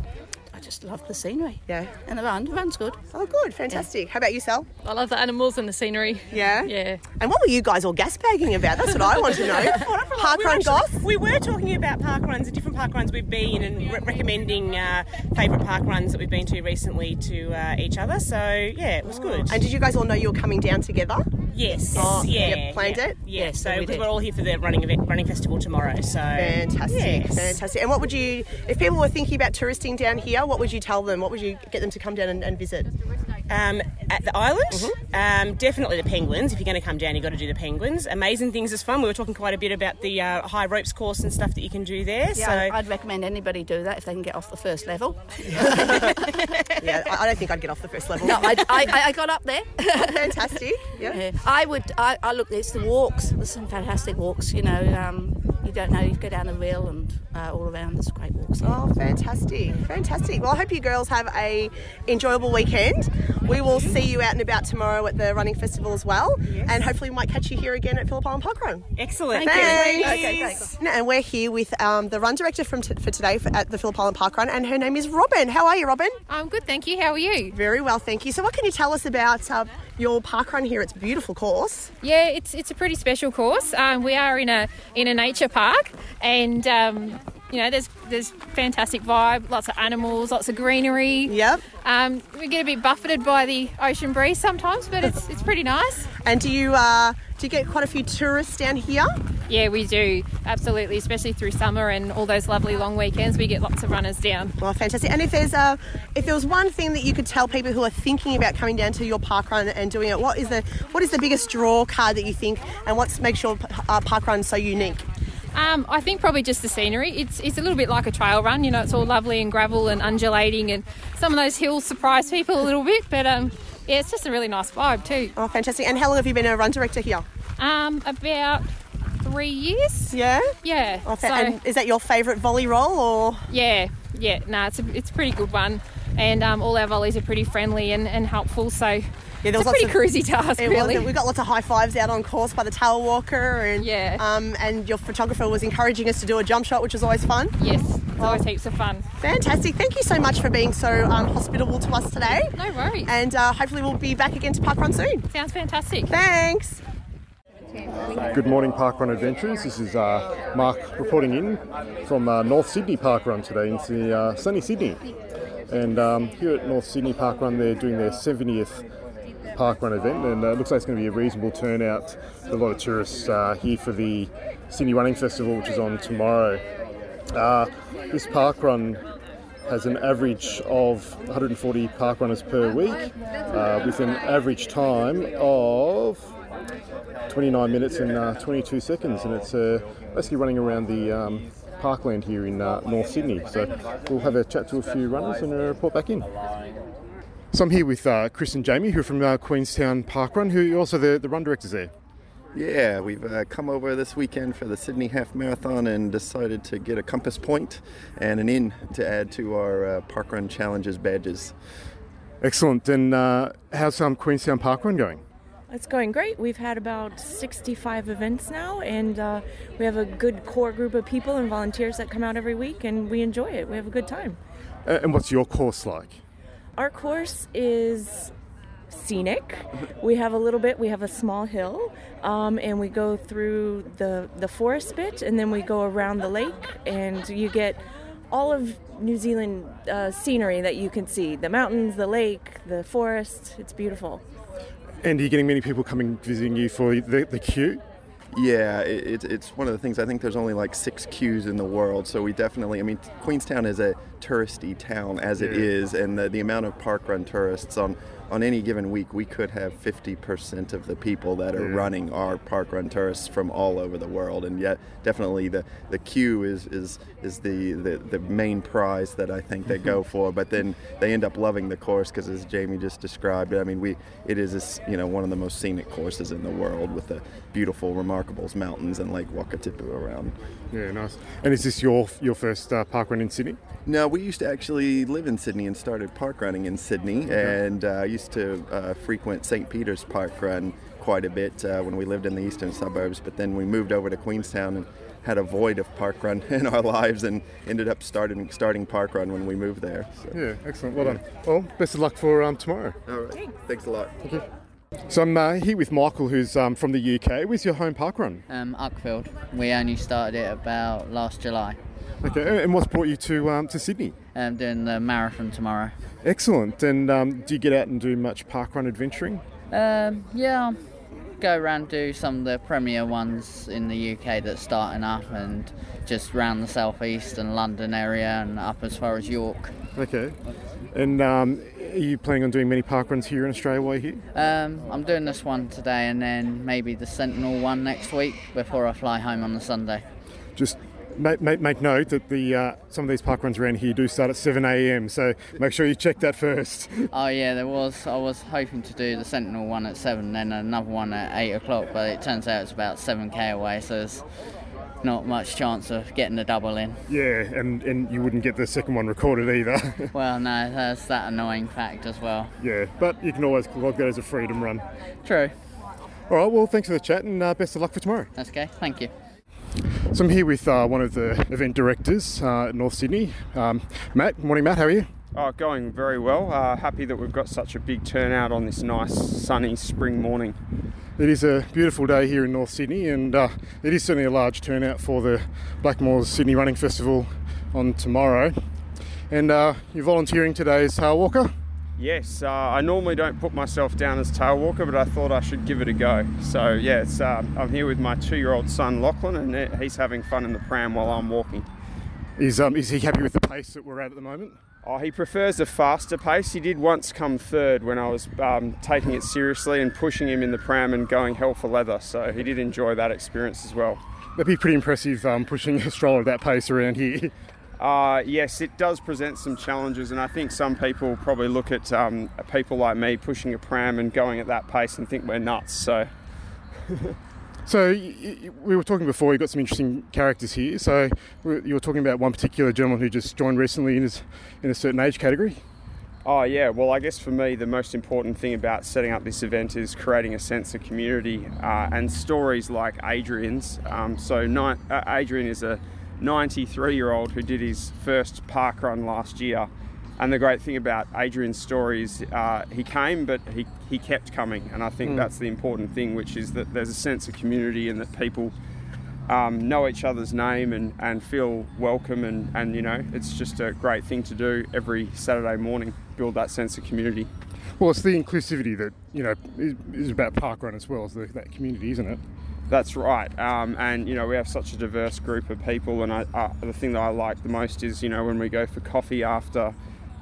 I just love the scenery.
Yeah.
And the run, the run's good.
Oh, good, fantastic. How about you, Sal?
I love the animals and the scenery.
Yeah?
Yeah.
And what were you guys all gas bagging about? That's what I want to know. Park
we were
run
actually-
goss?
We were talking about park runs, the different park runs we've been, and re- recommending uh, favourite park runs that we've been to recently to uh, each other. So yeah, it was good.
And did you guys all know you were coming down together?
Yes.
Oh,
yeah.
yep, planned
yeah,
it?
Yeah.
Yes,
so
we
because
did.
we're all here for the running event, running festival tomorrow. So
Fantastic,
yes.
fantastic. And what would you, if people were thinking about touristing down here, what would you tell them? What would you get them to come down and, and visit?
Um, at the island,
Mm-hmm.
um, definitely the penguins. If you're going to come down, you've got to do the penguins. Amazing things is fun. We were talking quite a bit about the uh, high ropes course and stuff that you can do there.
Yeah,
so
I'd- I'd recommend anybody do that if they can get off the first level.
Yeah, I, I don't think I'd get off the first level.
No, I, I, I got up there.
fantastic. Yeah.
Yeah. I would. I, I look. It's the walks. There's some fantastic walks. You know, um, you don't know. You go down the rail and uh, all around. There's great walks. there.
Oh, fantastic, fantastic. Well, I hope you girls have a enjoyable weekend. We will see you out and about tomorrow at the running festival as well, and hopefully we might catch you here again at Phillip Island Park Run.
excellent.
Thanks.
Okay, thanks.
And we're here with um, the run director from t- for today for, at the Phillip Island Park Run, and her name is Robin. How are you, Robin?
I'm good, thank you. How are you?
Very well, thank you. So, what can you tell us about uh, your park run here? It's a beautiful course.
Yeah, it's it's a pretty special course. Um, we are in a in a nature park, and um, you know, there's there's fantastic vibe, lots of animals, lots of greenery.
Yep.
Um, we get a bit buffeted by the ocean breeze sometimes, but it's it's pretty nice.
And do you uh, do you get quite a few tourists down here?
Yeah, we do absolutely, especially through summer and all those lovely long weekends. We get lots of runners down.
Well, fantastic. And if there's a, if there was one thing that you could tell people who are thinking about coming down to your park run and doing it, what is the what is the biggest draw card that you think, and what makes your uh, park run so unique?
Um, I think probably just the scenery. It's it's a little bit like a trail run. You know, it's all lovely and gravel and undulating, and some of those hills surprise people a little bit. But um, yeah, it's just a really nice vibe too.
Oh, fantastic. And how long have you been a run director here?
Um, about three years.
Yeah.
Yeah.
Oh, fa-
so
and is that your favourite volley roll or?
yeah, yeah. No, it's a it's a pretty good one, and um, all our volleys are pretty friendly and, and helpful. So
Yeah,
it's
there was
a pretty
lots of-
cruisy task,
It was-
really.
we got lots of high fives out on course by the tail walker, and
Yeah.
um, and your photographer was encouraging us to do a jump shot, which was always fun.
yes, it's always heaps of fun.
Fantastic! Thank you so much for being so um, hospitable to us today,
No worries.
and uh, hopefully we'll be back again to Park Run soon.
Sounds fantastic.
Thanks.
Good morning, Parkrun Adventures. This is uh, Mark reporting in from uh, North Sydney Parkrun today into uh, sunny Sydney. And um, here at North Sydney Parkrun, they're doing their 70th Parkrun event, and uh, it looks like it's going to be a reasonable turnout. A lot of tourists uh, here for the Sydney Running Festival, which is on tomorrow. Uh, this parkrun has an average of 140 park runners per week, uh, with an average time of 29 minutes and uh, 22 seconds, and it's uh, basically running around the um, parkland here in uh, North Sydney. So we'll have a chat to a few runners and uh, report back in. So I'm here with uh, Chris and Jamie, who are from uh, Queenstown Parkrun, who are also the, the run directors there.
Yeah, we've uh, come over this weekend for the Sydney Half Marathon and decided to get a compass point and an inn to add to our uh, Parkrun Challenges badges.
Excellent. And uh, how's um, Queenstown Parkrun going?
It's going great. We've had about 65 events now, and uh, we have a good core group of people and volunteers that come out every week, and we enjoy it. We have a good time.
Uh, and what's your course like?
Our course is scenic. We have a little bit. We have a small hill, um, and we go through the the forest bit, and then we go around the lake, and you get all of New Zealand uh, scenery that you can see: the mountains, the lake, the forest. It's beautiful.
And are you getting many people coming visiting you for the, the queue?
Yeah, it, it's it's one of the things. I think there's only like six queues in the world, so we definitely. I mean, Queenstown is a touristy town as it
Yeah.
is, and the, the amount of parkrun tourists on on any given week, we could have 50% of the people that are running are parkrun tourists from all over the world, and yet definitely the, the queue is is is the, the the main prize that I think they go for. But then they end up loving the course because, as Jamie just described, I mean, we it is this, you know one of the most scenic courses in the world with the beautiful, remarkables mountains and Lake Wakatipu around.
Yeah, nice. And is this your your first uh, parkrun in Sydney?
No, we used to actually live in Sydney and started park running in Sydney,
Okay.
and uh, used to uh, frequent St. Peter's Park Run quite a bit uh, when we lived in the eastern suburbs, but then we moved over to Queenstown and had a void of park run in our lives and ended up starting starting parkrun when we moved there. So.
Yeah, excellent. Well done. Well, best of luck for um, tomorrow.
All right. Thanks a lot.
Thank you. So I'm uh, here with Michael, who's um, from the UK. Where's your home parkrun?
Um, Uckfield. We only started it about last July.
Okay, and what's brought you to um, to Sydney?
I'm doing the marathon tomorrow.
Excellent. And um, do you get out and do much parkrun adventuring?
Um, yeah, go around do some of the premier ones in the UK that's starting up, and just round the southeast and London area, and up as far as York.
Okay. And um, are you planning on doing many parkruns here in Australia while you're here?
Um, I'm doing this one today, and then maybe the Centennial one next week before I fly home on the Sunday.
Just make, make, make note that the uh, some of these park runs around here do start at 7 a.m. So make sure you check that first.
Oh yeah, there was. I was hoping to do the Centennial one at seven, then another one at eight o'clock, but it turns out it's about seven k away, so there's not much chance of getting the double in.
Yeah, and, and you wouldn't get the second one recorded either.
well, no, there's that annoying fact as well.
Yeah, but you can always log that as a freedom run.
True.
All right, well, thanks for the chat and uh, best of luck for tomorrow.
That's okay. Thank you.
So I'm here with uh, one of the event directors uh, at North Sydney, um, Matt. Morning, Matt. How are you?
Oh, going very well. Uh, happy that we've got such a big turnout on this nice sunny spring morning.
It is a beautiful day here in North Sydney, and uh, it is certainly a large turnout for the Blackmores Sydney Running Festival on tomorrow. And uh, you're volunteering today as tail walker.
Yes, uh, I normally don't put myself down as tail walker, but I thought I should give it a go. So yeah, it's, uh, I'm here with my two-year-old son Lachlan, and he's having fun in the pram while I'm walking.
Is um, is he happy with the pace that we're at at the moment?
Oh, he prefers a faster pace. He did once come third when I was um, taking it seriously and pushing him in the pram and going hell for leather. So he did enjoy that experience as well.
That'd be pretty impressive um, pushing a stroller at that pace around here.
Uh, yes, it does present some challenges, and I think some people probably look at um, people like me pushing a pram and going at that pace and think we're nuts. So.
So we were talking before. You've got some interesting characters here. So you were talking about one particular gentleman who just joined recently in his in a certain age category.
Oh yeah. Well, I guess for me, the most important thing about setting up this event is creating a sense of community uh, and stories like Adrian's. Um, so ni- uh, Adrian is a 93-year-old who did his first park run last year. And the great thing about Adrian's story is uh, he came, but he, he kept coming. And I think
Mm.
that's the important thing, which is that there's a sense of community and that people um, know each other's name and, and feel welcome. And, and, you know, it's just a great thing to do every Saturday morning, build that sense of community.
Well, it's the inclusivity that you know is, is about parkrun as well as the, that community, isn't it?
That's right, um, and you know we have such a diverse group of people, and I, uh, the thing that I like the most is you know when we go for coffee after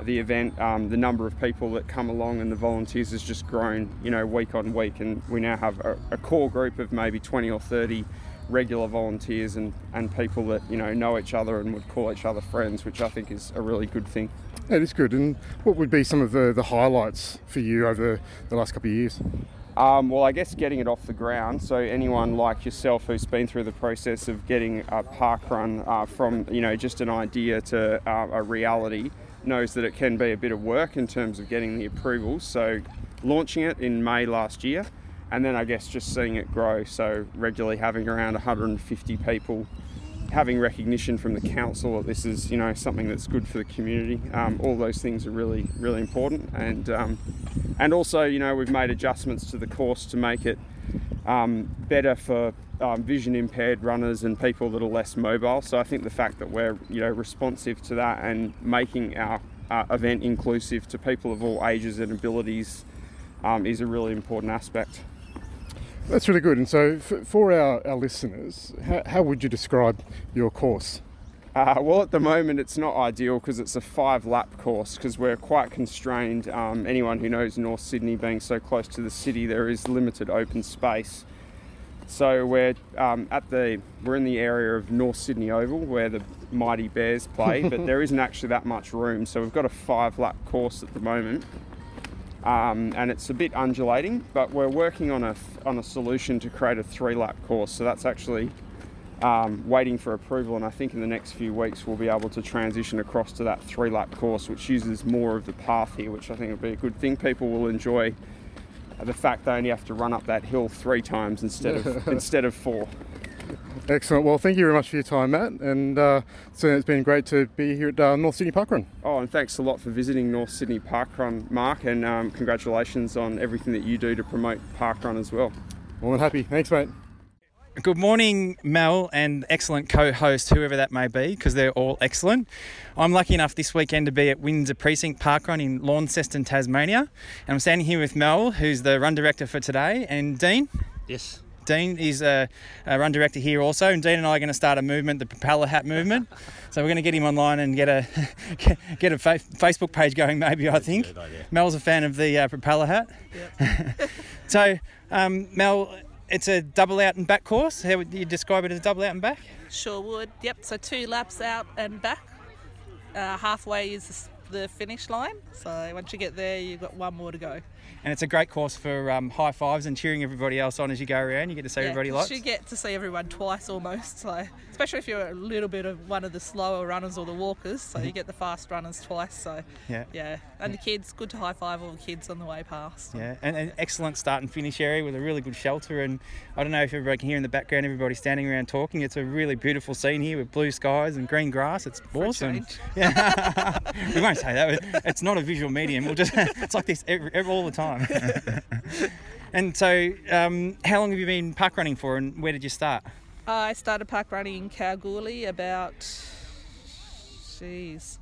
the event, um, the number of people that come along and the volunteers has just grown, you know, week on week, and we now have a, a core group of maybe 20 or 30 regular volunteers and, and people that you know know each other and would call each other friends, which I think is a really good thing.
That is good. And what would be some of the, the highlights for you over the last couple of years?
Um, well, I guess getting it off the ground. So anyone like yourself who's been through the process of getting a park run uh, from you know just an idea to uh, a reality knows that it can be a bit of work in terms of getting the approvals. So launching it in May last year, and then I guess just seeing it grow. So regularly having around 150 people. Having recognition from the council that this is, you know, something that's good for the community. Um, all those things are really, really important, and um, and also, you know, we've made adjustments to the course to make it um, better for um, vision impaired runners and people that are less mobile. So I think the fact that we're, you know, responsive to that and making our uh, event inclusive to people of all ages and abilities um, is a really important aspect.
That's really good. And so, for, for our, our listeners, how, how would you describe your course?
Uh, well, at the moment, it's not ideal because it's a five lap course because we're quite constrained. Um, anyone who knows North Sydney being so close to the city, there is limited open space. So we're um, at the we're in the area of North Sydney Oval where the mighty Bears play, but there isn't actually that much room. So we've got a five lap course at the moment, um, and it's a bit undulating. But we're working on a on a solution to create a three lap course. So that's actually um, waiting for approval, and I think in the next few weeks we'll be able to transition across to that three lap course, which uses more of the path here, which I think will be a good thing. People will enjoy the fact they only have to run up that hill three times instead of instead of four.
Excellent. Well, thank you very much for your time, Matt. And uh, so it's been great to be here at uh, North Sydney Parkrun.
Oh, and thanks a lot for visiting North Sydney Parkrun, Mark, and um, congratulations on everything that you do to promote parkrun as well.
More than happy. Thanks, mate.
Good morning, Mel, and excellent co host, whoever that may be, because they're all excellent. I'm lucky enough this weekend to be at Windsor Precinct Parkrun in Launceston, Tasmania. And I'm standing here with Mel, who's the run director for today, and Dean.
Yes.
Dean is a, a run director here also, and Dean and I are going to start a movement, the propeller hat movement. so we're going to get him online and get a get, get a fa- Facebook page going, maybe I think. Mel's a fan of the uh, propeller hat. so, um, Mel, it's a double out and back course. How would you describe it as a double out and back?
Sure would. Yep. So two laps out and back. Uh, halfway is the finish line. So once you get there, you've got one more to go.
And it's a great course for um, high fives and cheering everybody else on as you go around. You get to see
Yeah,
everybody likes.
You get to see everyone twice almost. So especially if you're a little bit of one of the slower runners or the walkers, so you get the fast runners twice. So
Yeah.
yeah. And the kids, good to high five all the kids on the way past.
Yeah, and an excellent start and finish area with a really good shelter. And I don't know if everybody can hear in the background everybody standing around talking. It's a really beautiful scene here with blue skies and green grass. It's awesome. Yeah, we won't say that. It's not a visual medium. We'll just it's like this every, every, all the time. and so, um, how long have you been park running for, and where did you start?
I started park running in Kalgoorlie about, jeez,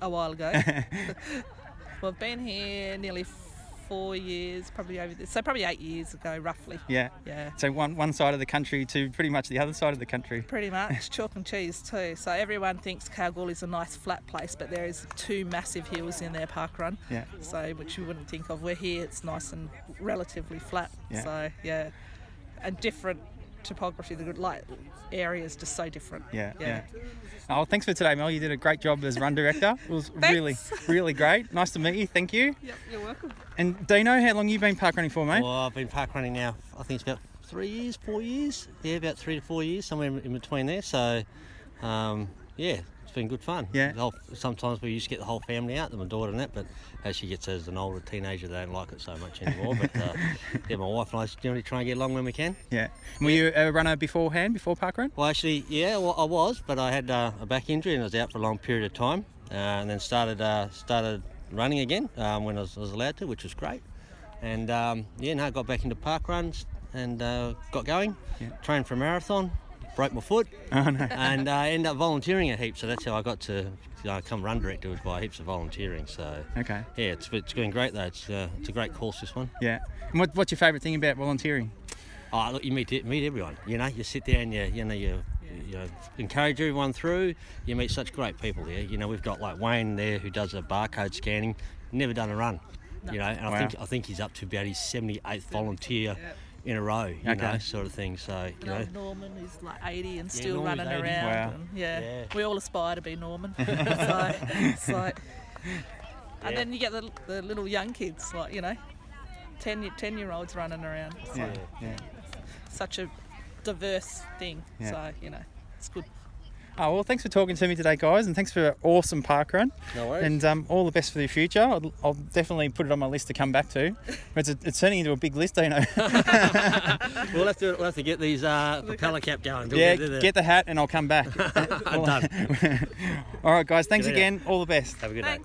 a while ago. well, I've been here nearly four years, probably over this, so probably eight years ago, roughly.
Yeah.
Yeah.
So one one side of the country to pretty much the other side of the country.
Pretty much chalk and cheese too. So everyone thinks Kalgoorlie's a nice flat place, but there is two massive hills in their park run.
Yeah.
So which you wouldn't think of. We're here; it's nice and relatively flat.
Yeah.
So yeah, and different topography. The good light areas just so different.
Yeah, yeah. Oh, thanks for today, Mel. You did a great job as run director. It was really, really great. Nice to meet you. Thank you.
Yep, you're welcome.
And Dino, how long you've been park running for, mate?
Well, I've been park running now. I think it's about three years, four years. Yeah, about three to four years, somewhere in, in between there. So, um, yeah, it's been good fun.
Yeah.
Whole, sometimes we used to get the whole family out, my daughter and that, but as she gets as an older teenager, they don't like it so much anymore. but uh, yeah, my wife and I generally try and get along when we can.
Yeah. Were you a runner beforehand, before parkrun?
Well, actually, yeah, well, I was, but I had uh, a back injury and I was out for a long period of time, uh, and then started uh, started running again um, when I was, I was allowed to, which was great. And um, yeah, now I got back into park runs and uh, got going. Trained for a marathon, broke my foot,
Oh, no.
and uh, ended up volunteering a heap. So that's how I got to you know, come run director was by heaps of volunteering. So
Okay.
yeah, it's, it's been great though. It's uh, it's a great course this one.
Yeah. And what, what's your favourite thing about volunteering?
Oh, look, you meet meet everyone. You know, you sit there and you you know you. You know, encourage everyone through. You meet such great people here. You know, we've got like Wayne there who does a barcode scanning. Never done a run. You know, and I think I think he's up to about his 78th volunteer in a row. You
Okay.
know, sort of thing. So you know,
Norman is like 80 and
Yeah,
still
Norman's
running
80.
around.
Wow.
And yeah,
Yeah.
we all aspire to be Norman. so it's like, and then you get the, the little young kids, like, you know, 10, year- 10 year olds running around. It's
Yeah,
like
yeah.
such a diverse thing.
Yeah.
So, you know, it's good.
Oh, well, thanks for talking to me today, guys, and thanks for an awesome park run.
No worries.
And um, all the best for the future. I'll, I'll definitely put it on my list to come back to. But it's, it's turning into a big list, you know.
we'll have to we'll have to get these uh, propeller cap going. We'll
yeah,
get the-
get the hat and I'll come back.
I'm done.
all right, guys. Thanks again. All the best.
Have a good day.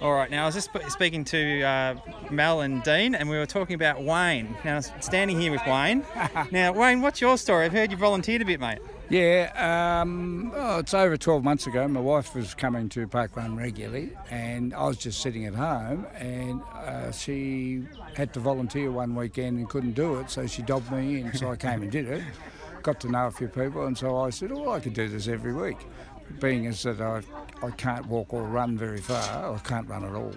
All right, now I was just sp- speaking to uh, Mel and Dean, and we were talking about Wayne. Now, standing here with Wayne. now, Wayne, what's your story? I've heard you volunteered a bit, mate.
Yeah, um, oh, it's over 12 months ago. My wife was coming to Park Run regularly, and I was just sitting at home, and uh, she had to volunteer one weekend and couldn't do it, so she dobbed me in. So I came and did it. Got to know a few people, and so I said, "Oh, I could do this every week." Being as that I, I can't walk or run very far, I can't run at all.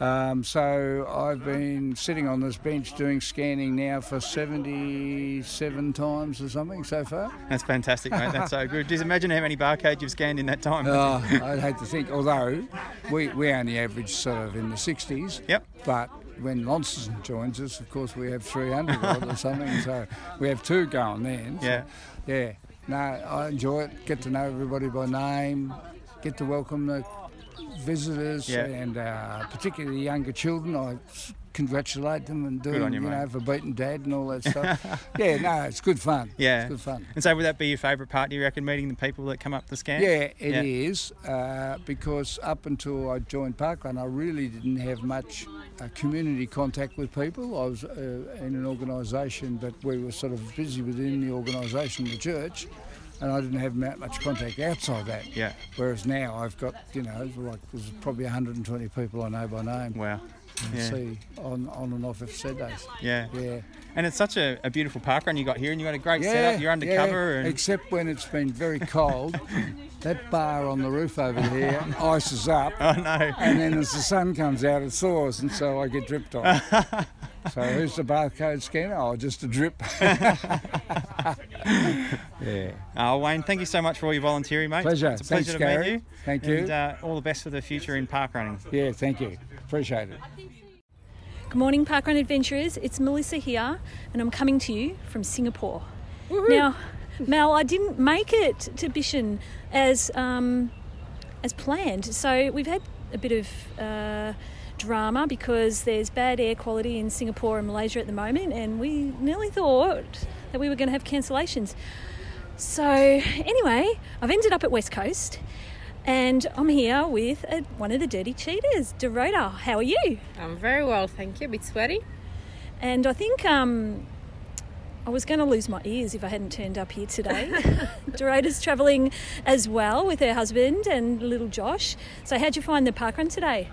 Um, so I've been sitting on this bench doing scanning now for 77 times or something so far.
That's fantastic, mate. That's so good. Just imagine how many barcodes you've scanned in that time.
Oh, I'd hate to think. Although we, we only average sort of in the 60s.
Yep.
But when Launceston joins us, of course, we have 300 or something. So we have two going then. So,
Yeah.
Yeah. No, I enjoy it. Get to know everybody by name. Get to welcome the visitors
Yeah.
and uh, particularly younger children. I congratulate them and
do you,
you know, for beating dad and all that stuff. yeah, no, it's good fun.
Yeah.
It's good fun.
And so, would that be your favourite part? Do you reckon meeting the people that come up the scan?
Yeah, it is uh, because up until I joined Parkrun, I really didn't have much uh, community contact with people. I was uh, in an organisation, but we were sort of busy within the organisation, the church, and I didn't have much contact outside that.
Yeah.
Whereas now I've got, you know, like there's probably 120 people I know by name.
Wow. Yeah.
see on, on and off Saturdays.
Yeah.
Yeah.
And it's such a, a beautiful park run you got here, and you got a great setup. You're undercover,
yeah,
and
except when it's been very cold. that bar on the roof over there ices up.
Oh, no.
And then as the sun comes out, it thaws, and so I get dripped on. so who's the barcode scanner? Oh, just a drip. yeah.
Oh, Wayne, thank you so much for all your volunteering, mate.
Pleasure.
It's a pleasure
Thanks,
to
Gary.
meet you.
Thank you.
And uh, all the best for the future in park running.
Yeah, thank you. Appreciate it.
Good morning, Parkrun Adventurers. It's Melissa here, and I'm coming to you from Singapore. Now, Mel, I didn't make it to Bishan as um, as planned, so we've had a bit of uh, drama because there's bad air quality in Singapore and Malaysia at the moment, and we nearly thought that we were going to have cancellations. So, anyway, I've ended up at West Coast. And I'm here with uh one of the dirty cheaters, Dorota. How are you?
I'm very well, thank you. A bit sweaty.
And I think um, I was going to lose my ears if I hadn't turned up here today. Dorota's travelling as well with her husband and little Josh. So, how'd you find the parkrun today?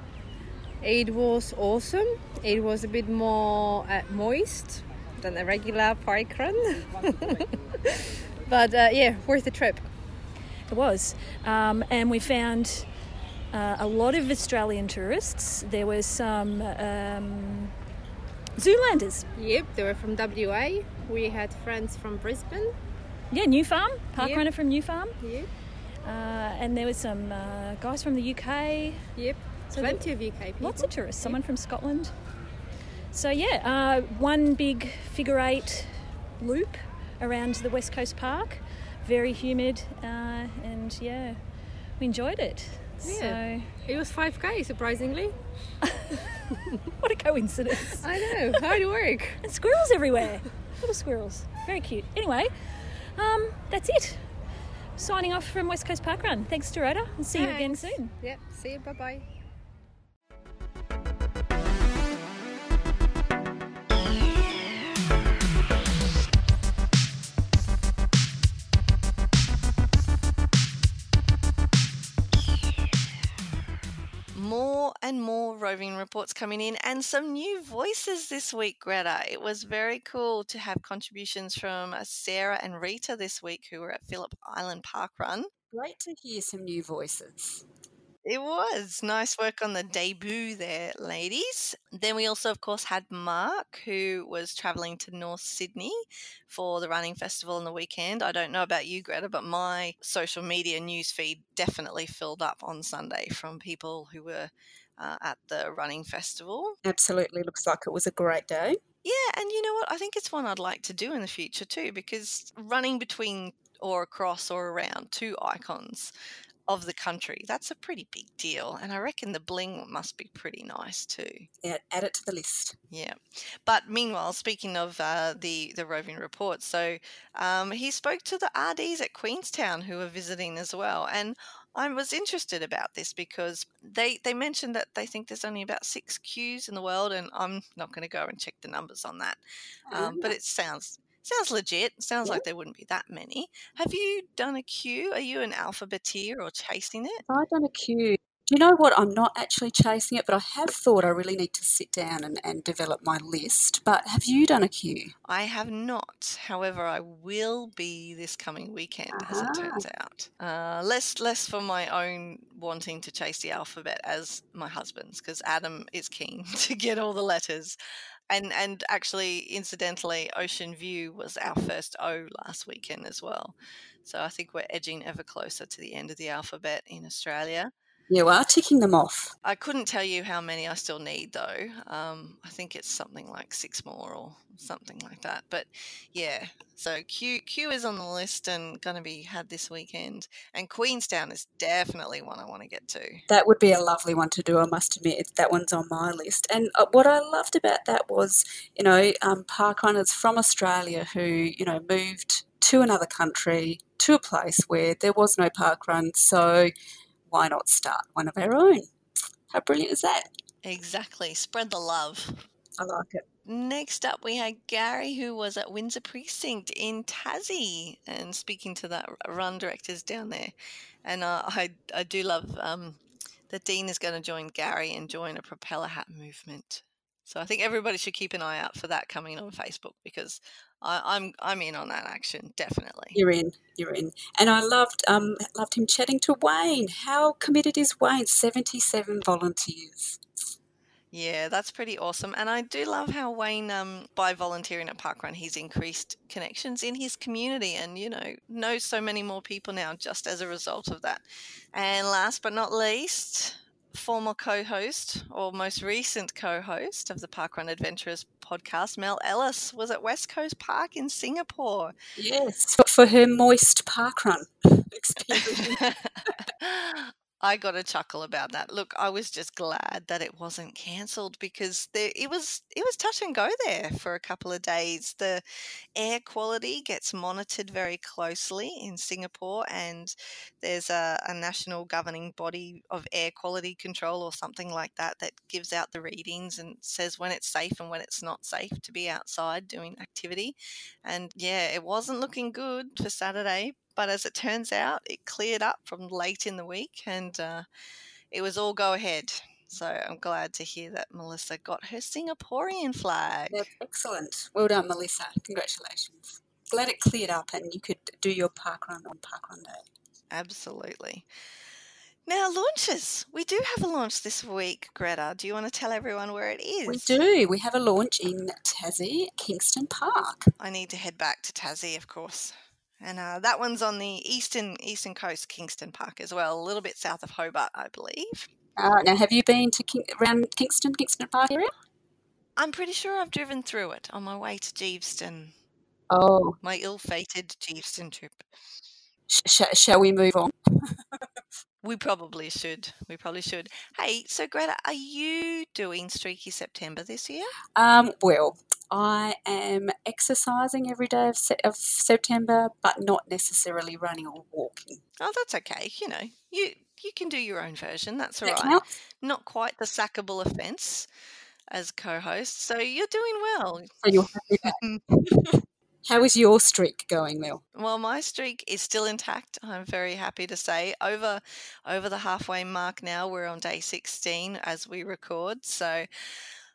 It was awesome. It was a bit more uh, moist than a regular park run. but uh, yeah, worth the trip.
It was. Um, and we found uh, a lot of Australian tourists. There were some um, Zoolanders.
Yep, they were from WA. We had friends from Brisbane.
Yeah, New Farm, park
Yep.
runner from New Farm.
Yep.
Uh, and there were some uh, guys from the UK.
Yep,
So
plenty of UK people.
Lots of tourists. Someone from Scotland. So yeah, uh, one big figure eight loop around the West Coast Park. Very humid, uh, and yeah, we enjoyed it.
Yeah.
So
It was 5k, surprisingly.
what a coincidence!
I know, hard work.
and squirrels everywhere. Little squirrels. Very cute. Anyway, um, that's it. Signing off from West Coast Park Run. Thanks, Dorota. and see you again soon.
Yep, see you, bye bye.
More and more roving reports coming in, and some new voices this week, Greta. It was very cool to have contributions from uh, Sarah and Rita this week, who were at Phillip Island Park Run.
Great to hear some new voices.
It was nice work on the debut there, ladies. Then we also, of course, had Mark, who was traveling to North Sydney for the running festival on the weekend. I don't know about you, Greta, but my social media news feed definitely filled up on Sunday from people who were uh, at the running festival.
Absolutely looks like it was a great day.
Yeah, and you know what? I think it's one I'd like to do in the future too, because running between or across or around two icons of the country, that's a pretty big deal. And I reckon the bling must be pretty nice too.
Yeah, add it to the list.
Yeah. But meanwhile, speaking of uh, the, the roving report, so um, he spoke to the RDs at Queenstown who were visiting as well. And I was interested about this because they, they mentioned that they think there's only about six queues in the world, and I'm not going to go and check the numbers on that. Um, but it sounds sounds legit. Sounds like there wouldn't be that many. Have you done a queue? Are you an alphabeteer or chasing it?
I've done a queue. Do you know what? I'm not actually chasing it, but I have thought I really need to sit down and, and develop my list. But have you done a queue?
I have not. However, I will be this coming weekend, as it turns out. Uh, less, less for my own wanting to chase the alphabet as my husband's, because Adam is keen to get all the letters. And and actually, incidentally, Ocean View was our first O last weekend as well. So I think we're edging ever closer to the end of the alphabet in Australia.
You are ticking them off.
I couldn't tell you how many I still need though. Um, I think it's something like six more or something like that. But yeah, so Q Q is on the list and going to be had this weekend. And Queenstown is definitely one I want to get to.
That would be a lovely one to do. I must admit, that one's on my list. And uh, what I loved about that was, you know, um, park runners from Australia who, you know, moved to another country to a place where there was no park run. So why not start one of our own? How brilliant is that?
Exactly. Spread the love.
I like it.
Next up, we had Gary, who was at Windsor Precinct in Tassie, and speaking to the run directors down there. And uh, I, I do love um, that Dean is going to join Gary and join a propeller hat movement. So I think everybody should keep an eye out for that coming on Facebook because I, I'm I'm in on that action definitely.
You're in. You're in. And I loved um loved him chatting to Wayne. How committed is Wayne? Seventy seven volunteers.
Yeah, that's pretty awesome. And I do love how Wayne, um, by volunteering at Parkrun, he's increased connections in his community and, you know, knows so many more people now just as a result of that. And last but not least, former co host or most recent co host of the Parkrun Adventurers podcast, Mel Ellis, was at West Coast Park in Singapore.
Yes. For, her moist park run experience.
I got a chuckle about that. Look, I was just glad that it wasn't cancelled because there, it was it was touch and go there for a couple of days. The air quality gets monitored very closely in Singapore, and there's a, a national governing body of air quality control or something like that that gives out the readings and says when it's safe and when it's not safe to be outside doing activity. And yeah, it wasn't looking good for Saturday, but as it turns out, it cleared up from late in the week and uh, it was all go ahead. So I'm glad to hear that Melissa got her Singaporean flag.
That's excellent. Well done, Melissa. Congratulations. Glad it cleared up and you could do your park run on park run day.
Absolutely. Now, launches. We do have a launch this week, Greta. Do you want to tell everyone where it is?
We do. We have a launch in Tassie, Kingston Park.
I need to head back to Tassie, of course. And uh, that one's on the eastern eastern coast, Kingston Park as well, a little bit south of Hobart, I believe.
Uh, now, have you been to King- around Kingston, Kingston Park area?
I'm pretty sure I've driven through it on my way to Geeveston.
Oh,
My ill-fated Geeveston trip.
sh- sh- shall we move on?
We probably should. We probably should. Hey, so Greta, are you doing Streaky September this year?
Um, well, I am exercising every day of, se- of September, but not necessarily running or walking.
Oh, that's okay. You know, you you can do your own version. That's all
That
right. Not quite the sackable offence as co-host, so you're doing well.
So you're happy How is your streak going, Mel?
Well, my streak is still intact. I'm very happy to say. Over over the halfway mark now. We're on day 16 as we record. So,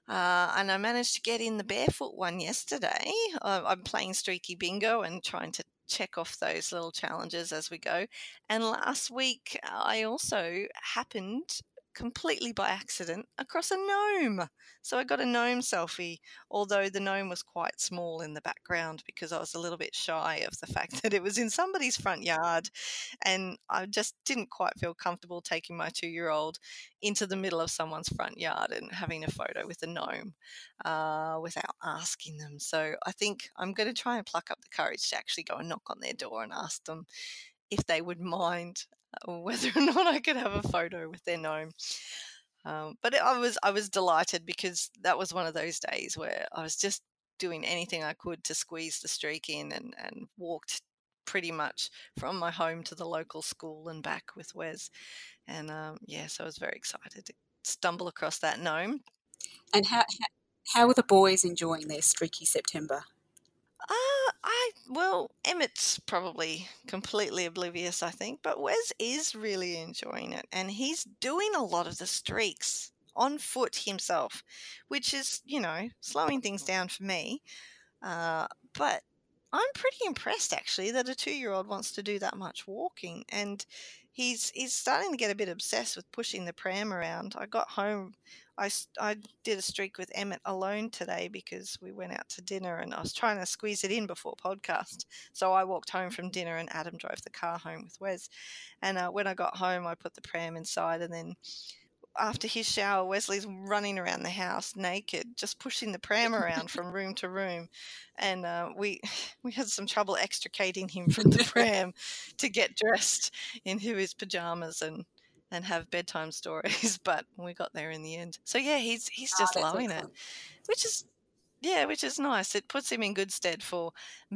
uh, and I managed to get in the barefoot one yesterday. Uh, I'm playing streaky bingo and trying to check off those little challenges as we go. And last week, I also happened completely by accident across a gnome. So I got a gnome selfie, although the gnome was quite small in the background because I was a little bit shy of the fact that it was in somebody's front yard. And I just didn't quite feel comfortable taking my two year old into the middle of someone's front yard and having a photo with a gnome uh, without asking them. So I think I'm going to try and pluck up the courage to actually go and knock on their door and ask them if they would mind whether or not I could have a photo with their gnome. Um, but I was I was delighted because that was one of those days where I was just doing anything I could to squeeze the streak in and, and walked pretty much from my home to the local school and back with Wes. And um, yeah, so I was very excited to stumble across that gnome.
And how, how, are the boys enjoying their streaky September?
Uh, I well, Emmett's probably completely oblivious, I think, but Wes is really enjoying it, and he's doing a lot of the streaks on foot himself, which is you know slowing things down for me. Uh, but I'm pretty impressed actually that a two-year-old wants to do that much walking, and he's he's starting to get a bit obsessed with pushing the pram around. I got home, I, I did a streak with Emmett alone today because we went out to dinner and I was trying to squeeze it in before podcast. So I walked home from dinner and Adam drove the car home with Wes. And uh, when I got home, I put the pram inside and then after his shower, Wesley's running around the house naked, just pushing the pram around from room to room, and uh, we we had some trouble extricating him from the pram to get dressed into his pajamas and and have bedtime stories, but we got there in the end. So yeah, he's he's
Ah,
just
that's
loving it, which is yeah, which is nice. It puts him in good stead for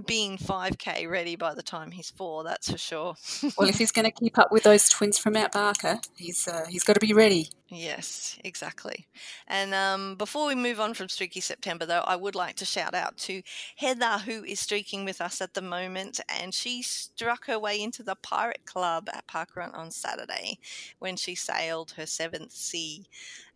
being 5k ready by the time he's four. That's for sure.
Well, if he's going to keep up with those twins from Mount Barker, he's uh, he's got to be ready.
Yes, exactly. And um, before we move on from Streaky September, though, I would like to shout out to Heather, who is streaking with us at the moment. And she struck her way into the Pirate Club at Parkrun on Saturday when she sailed her seventh sea.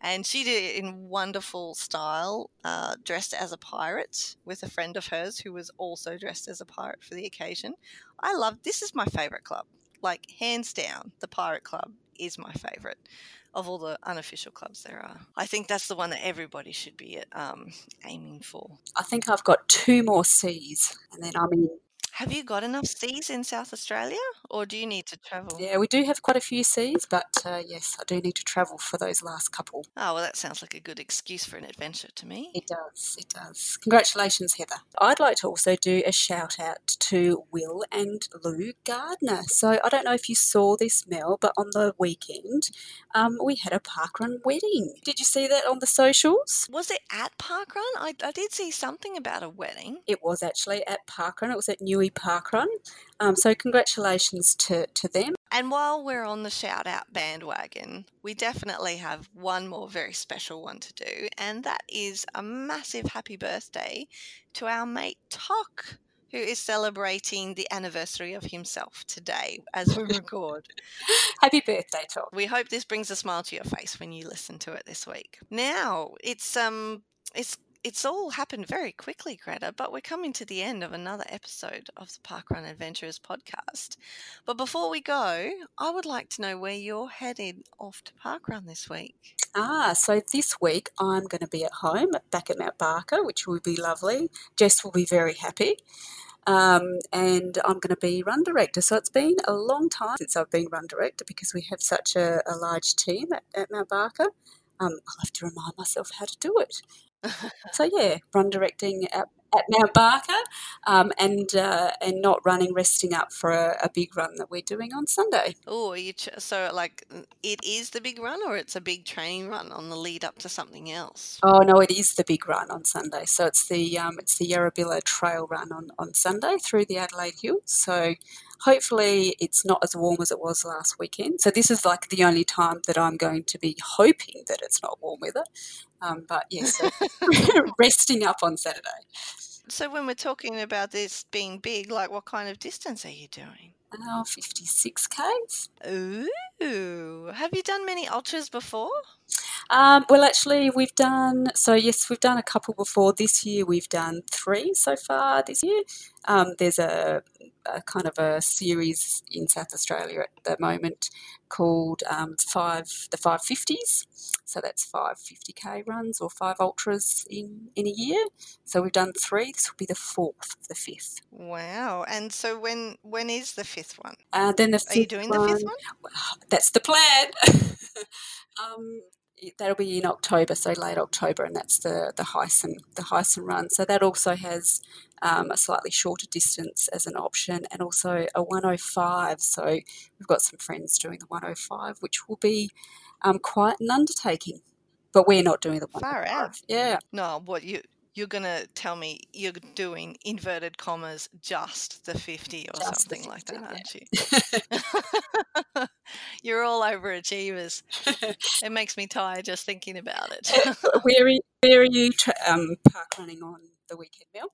And she did it in wonderful style, uh, dressed as a pirate with a friend of hers who was also dressed as a pirate for the occasion. I love this, is my favorite club. Like, hands down, the Pirate Club is my favorite of all the unofficial clubs there are. I think that's the one that everybody should be um, aiming for.
I think I've got two more C's, and then I'm in.
Have you got enough seas in South Australia, or do you need to travel?
Yeah, we do have quite a few C's, but uh, yes, I do need to travel for those last couple.
Oh, well, that sounds like a good excuse for an adventure to me.
It does, it does. Congratulations, Heather. I'd like to also do a shout out to Will and Lou Gardner. So I don't know if you saw this, Mel, but on the weekend um, we had a parkrun wedding. Did you see that on the socials?
Was it at Parkrun? I, I did see something about a wedding.
It was actually at Parkrun. It was at Newey Parkrun. Um, so congratulations to, to them.
And while we're on the shout out bandwagon, we definitely have one more very special one to do, and that is a massive happy birthday to our mate Tok, who is celebrating the anniversary of himself today as we record.
Happy birthday, Tok.
We hope this brings a smile to your face when you listen to it this week. Now, it's um it's it's all happened very quickly, Greta, but we're coming to the end of another episode of the Parkrun Adventurers podcast. But before we go, I would like to know where you're headed off to Parkrun this week.
Ah, so this week I'm going to be at home back at Mount Barker, which will be lovely. Jess will be very happy. Um, and I'm going to be run director. So it's been a long time since I've been run director because we have such a, a large team at, at Mount Barker. Um, I'll have to remind myself how to do it. so yeah, run directing at, at Mount Barker, um, and uh, and not running, resting up for a, a big run that we're doing on Sunday.
Oh, ch- so like it is the big run, or it's a big training run on the lead up to something else?
Oh no, it is the big run on Sunday. So it's the um, it's the Yurrebilla Trail Run on, on Sunday through the Adelaide Hills. So hopefully it's not as warm as it was last weekend. So this is like the only time that I'm going to be hoping that it's not warm weather. Um, but yes, so resting up on Saturday.
So when we're talking about this being big, like what kind of distance are you doing?
Oh, 56 k's.
Ooh, have you done many ultras before?
Um, well, actually, we've done so. Yes, we've done a couple before. This year, we've done three so far. This year, um, there's a, a kind of a series in South Australia at the moment called um, five the five fifties. So that's five 50k runs or five ultras in in a year. So we've done three. This will be the fourth of the fifth.
Wow! And so when when is the fifth one?
Uh, then the
Are you doing the fifth
one-
one?
That's the plan. um, that'll be in October, so late October, and that's the the Heysen the Heysen run. So that also has um, a slightly shorter distance as an option, and also a 105. So we've got some friends doing the 105, which will be um, quite an undertaking. But we're not doing the
Far
105.
out.
Yeah.
No, what you you're gonna tell me you're doing inverted commas just the fifty or
Just
something like that, aren't you? you're all overachievers. it makes me tired just thinking about it.
where are you, where are you tra- um, park running on the weekend, Mel?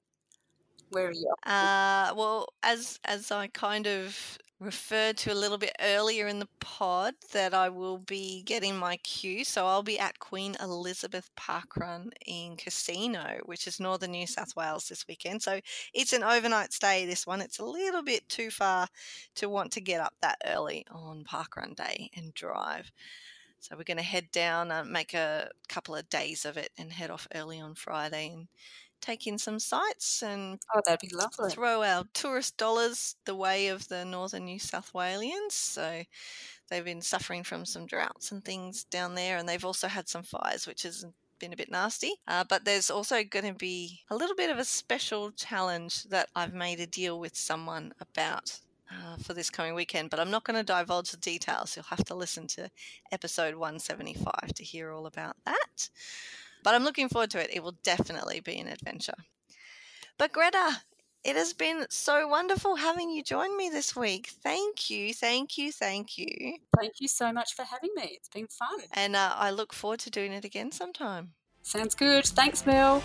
Where are you?
Uh, well, as as I kind of referred to a little bit earlier in the pod that I will be getting my cue. So I'll be at Queen Elizabeth Parkrun in Casino, which is northern New South Wales this weekend. So it's an overnight stay, this one. It's a little bit too far to want to get up that early on Parkrun Day and drive. So we're going to head down, uh, make a couple of days of it, and head off early on Friday and take in some sights and
oh, that'd be lovely.
Throw our tourist dollars the way of the northern New South Walians. So they've been suffering from some droughts and things down there, and they've also had some fires, which has been a bit nasty. Uh, but there's also going to be a little bit of a special challenge that I've made a deal with someone about. Uh, for this coming weekend, but I'm not going to divulge the details. You'll have to listen to episode 175 to hear all about that. But I'm looking forward to it. It will definitely be an adventure. But Greta, it has been so wonderful having you join me this week. Thank you, thank you, thank you.
Thank you so much for having me. It's been fun.
And uh, I look forward to doing it again sometime.
Sounds good. Thanks, Mel.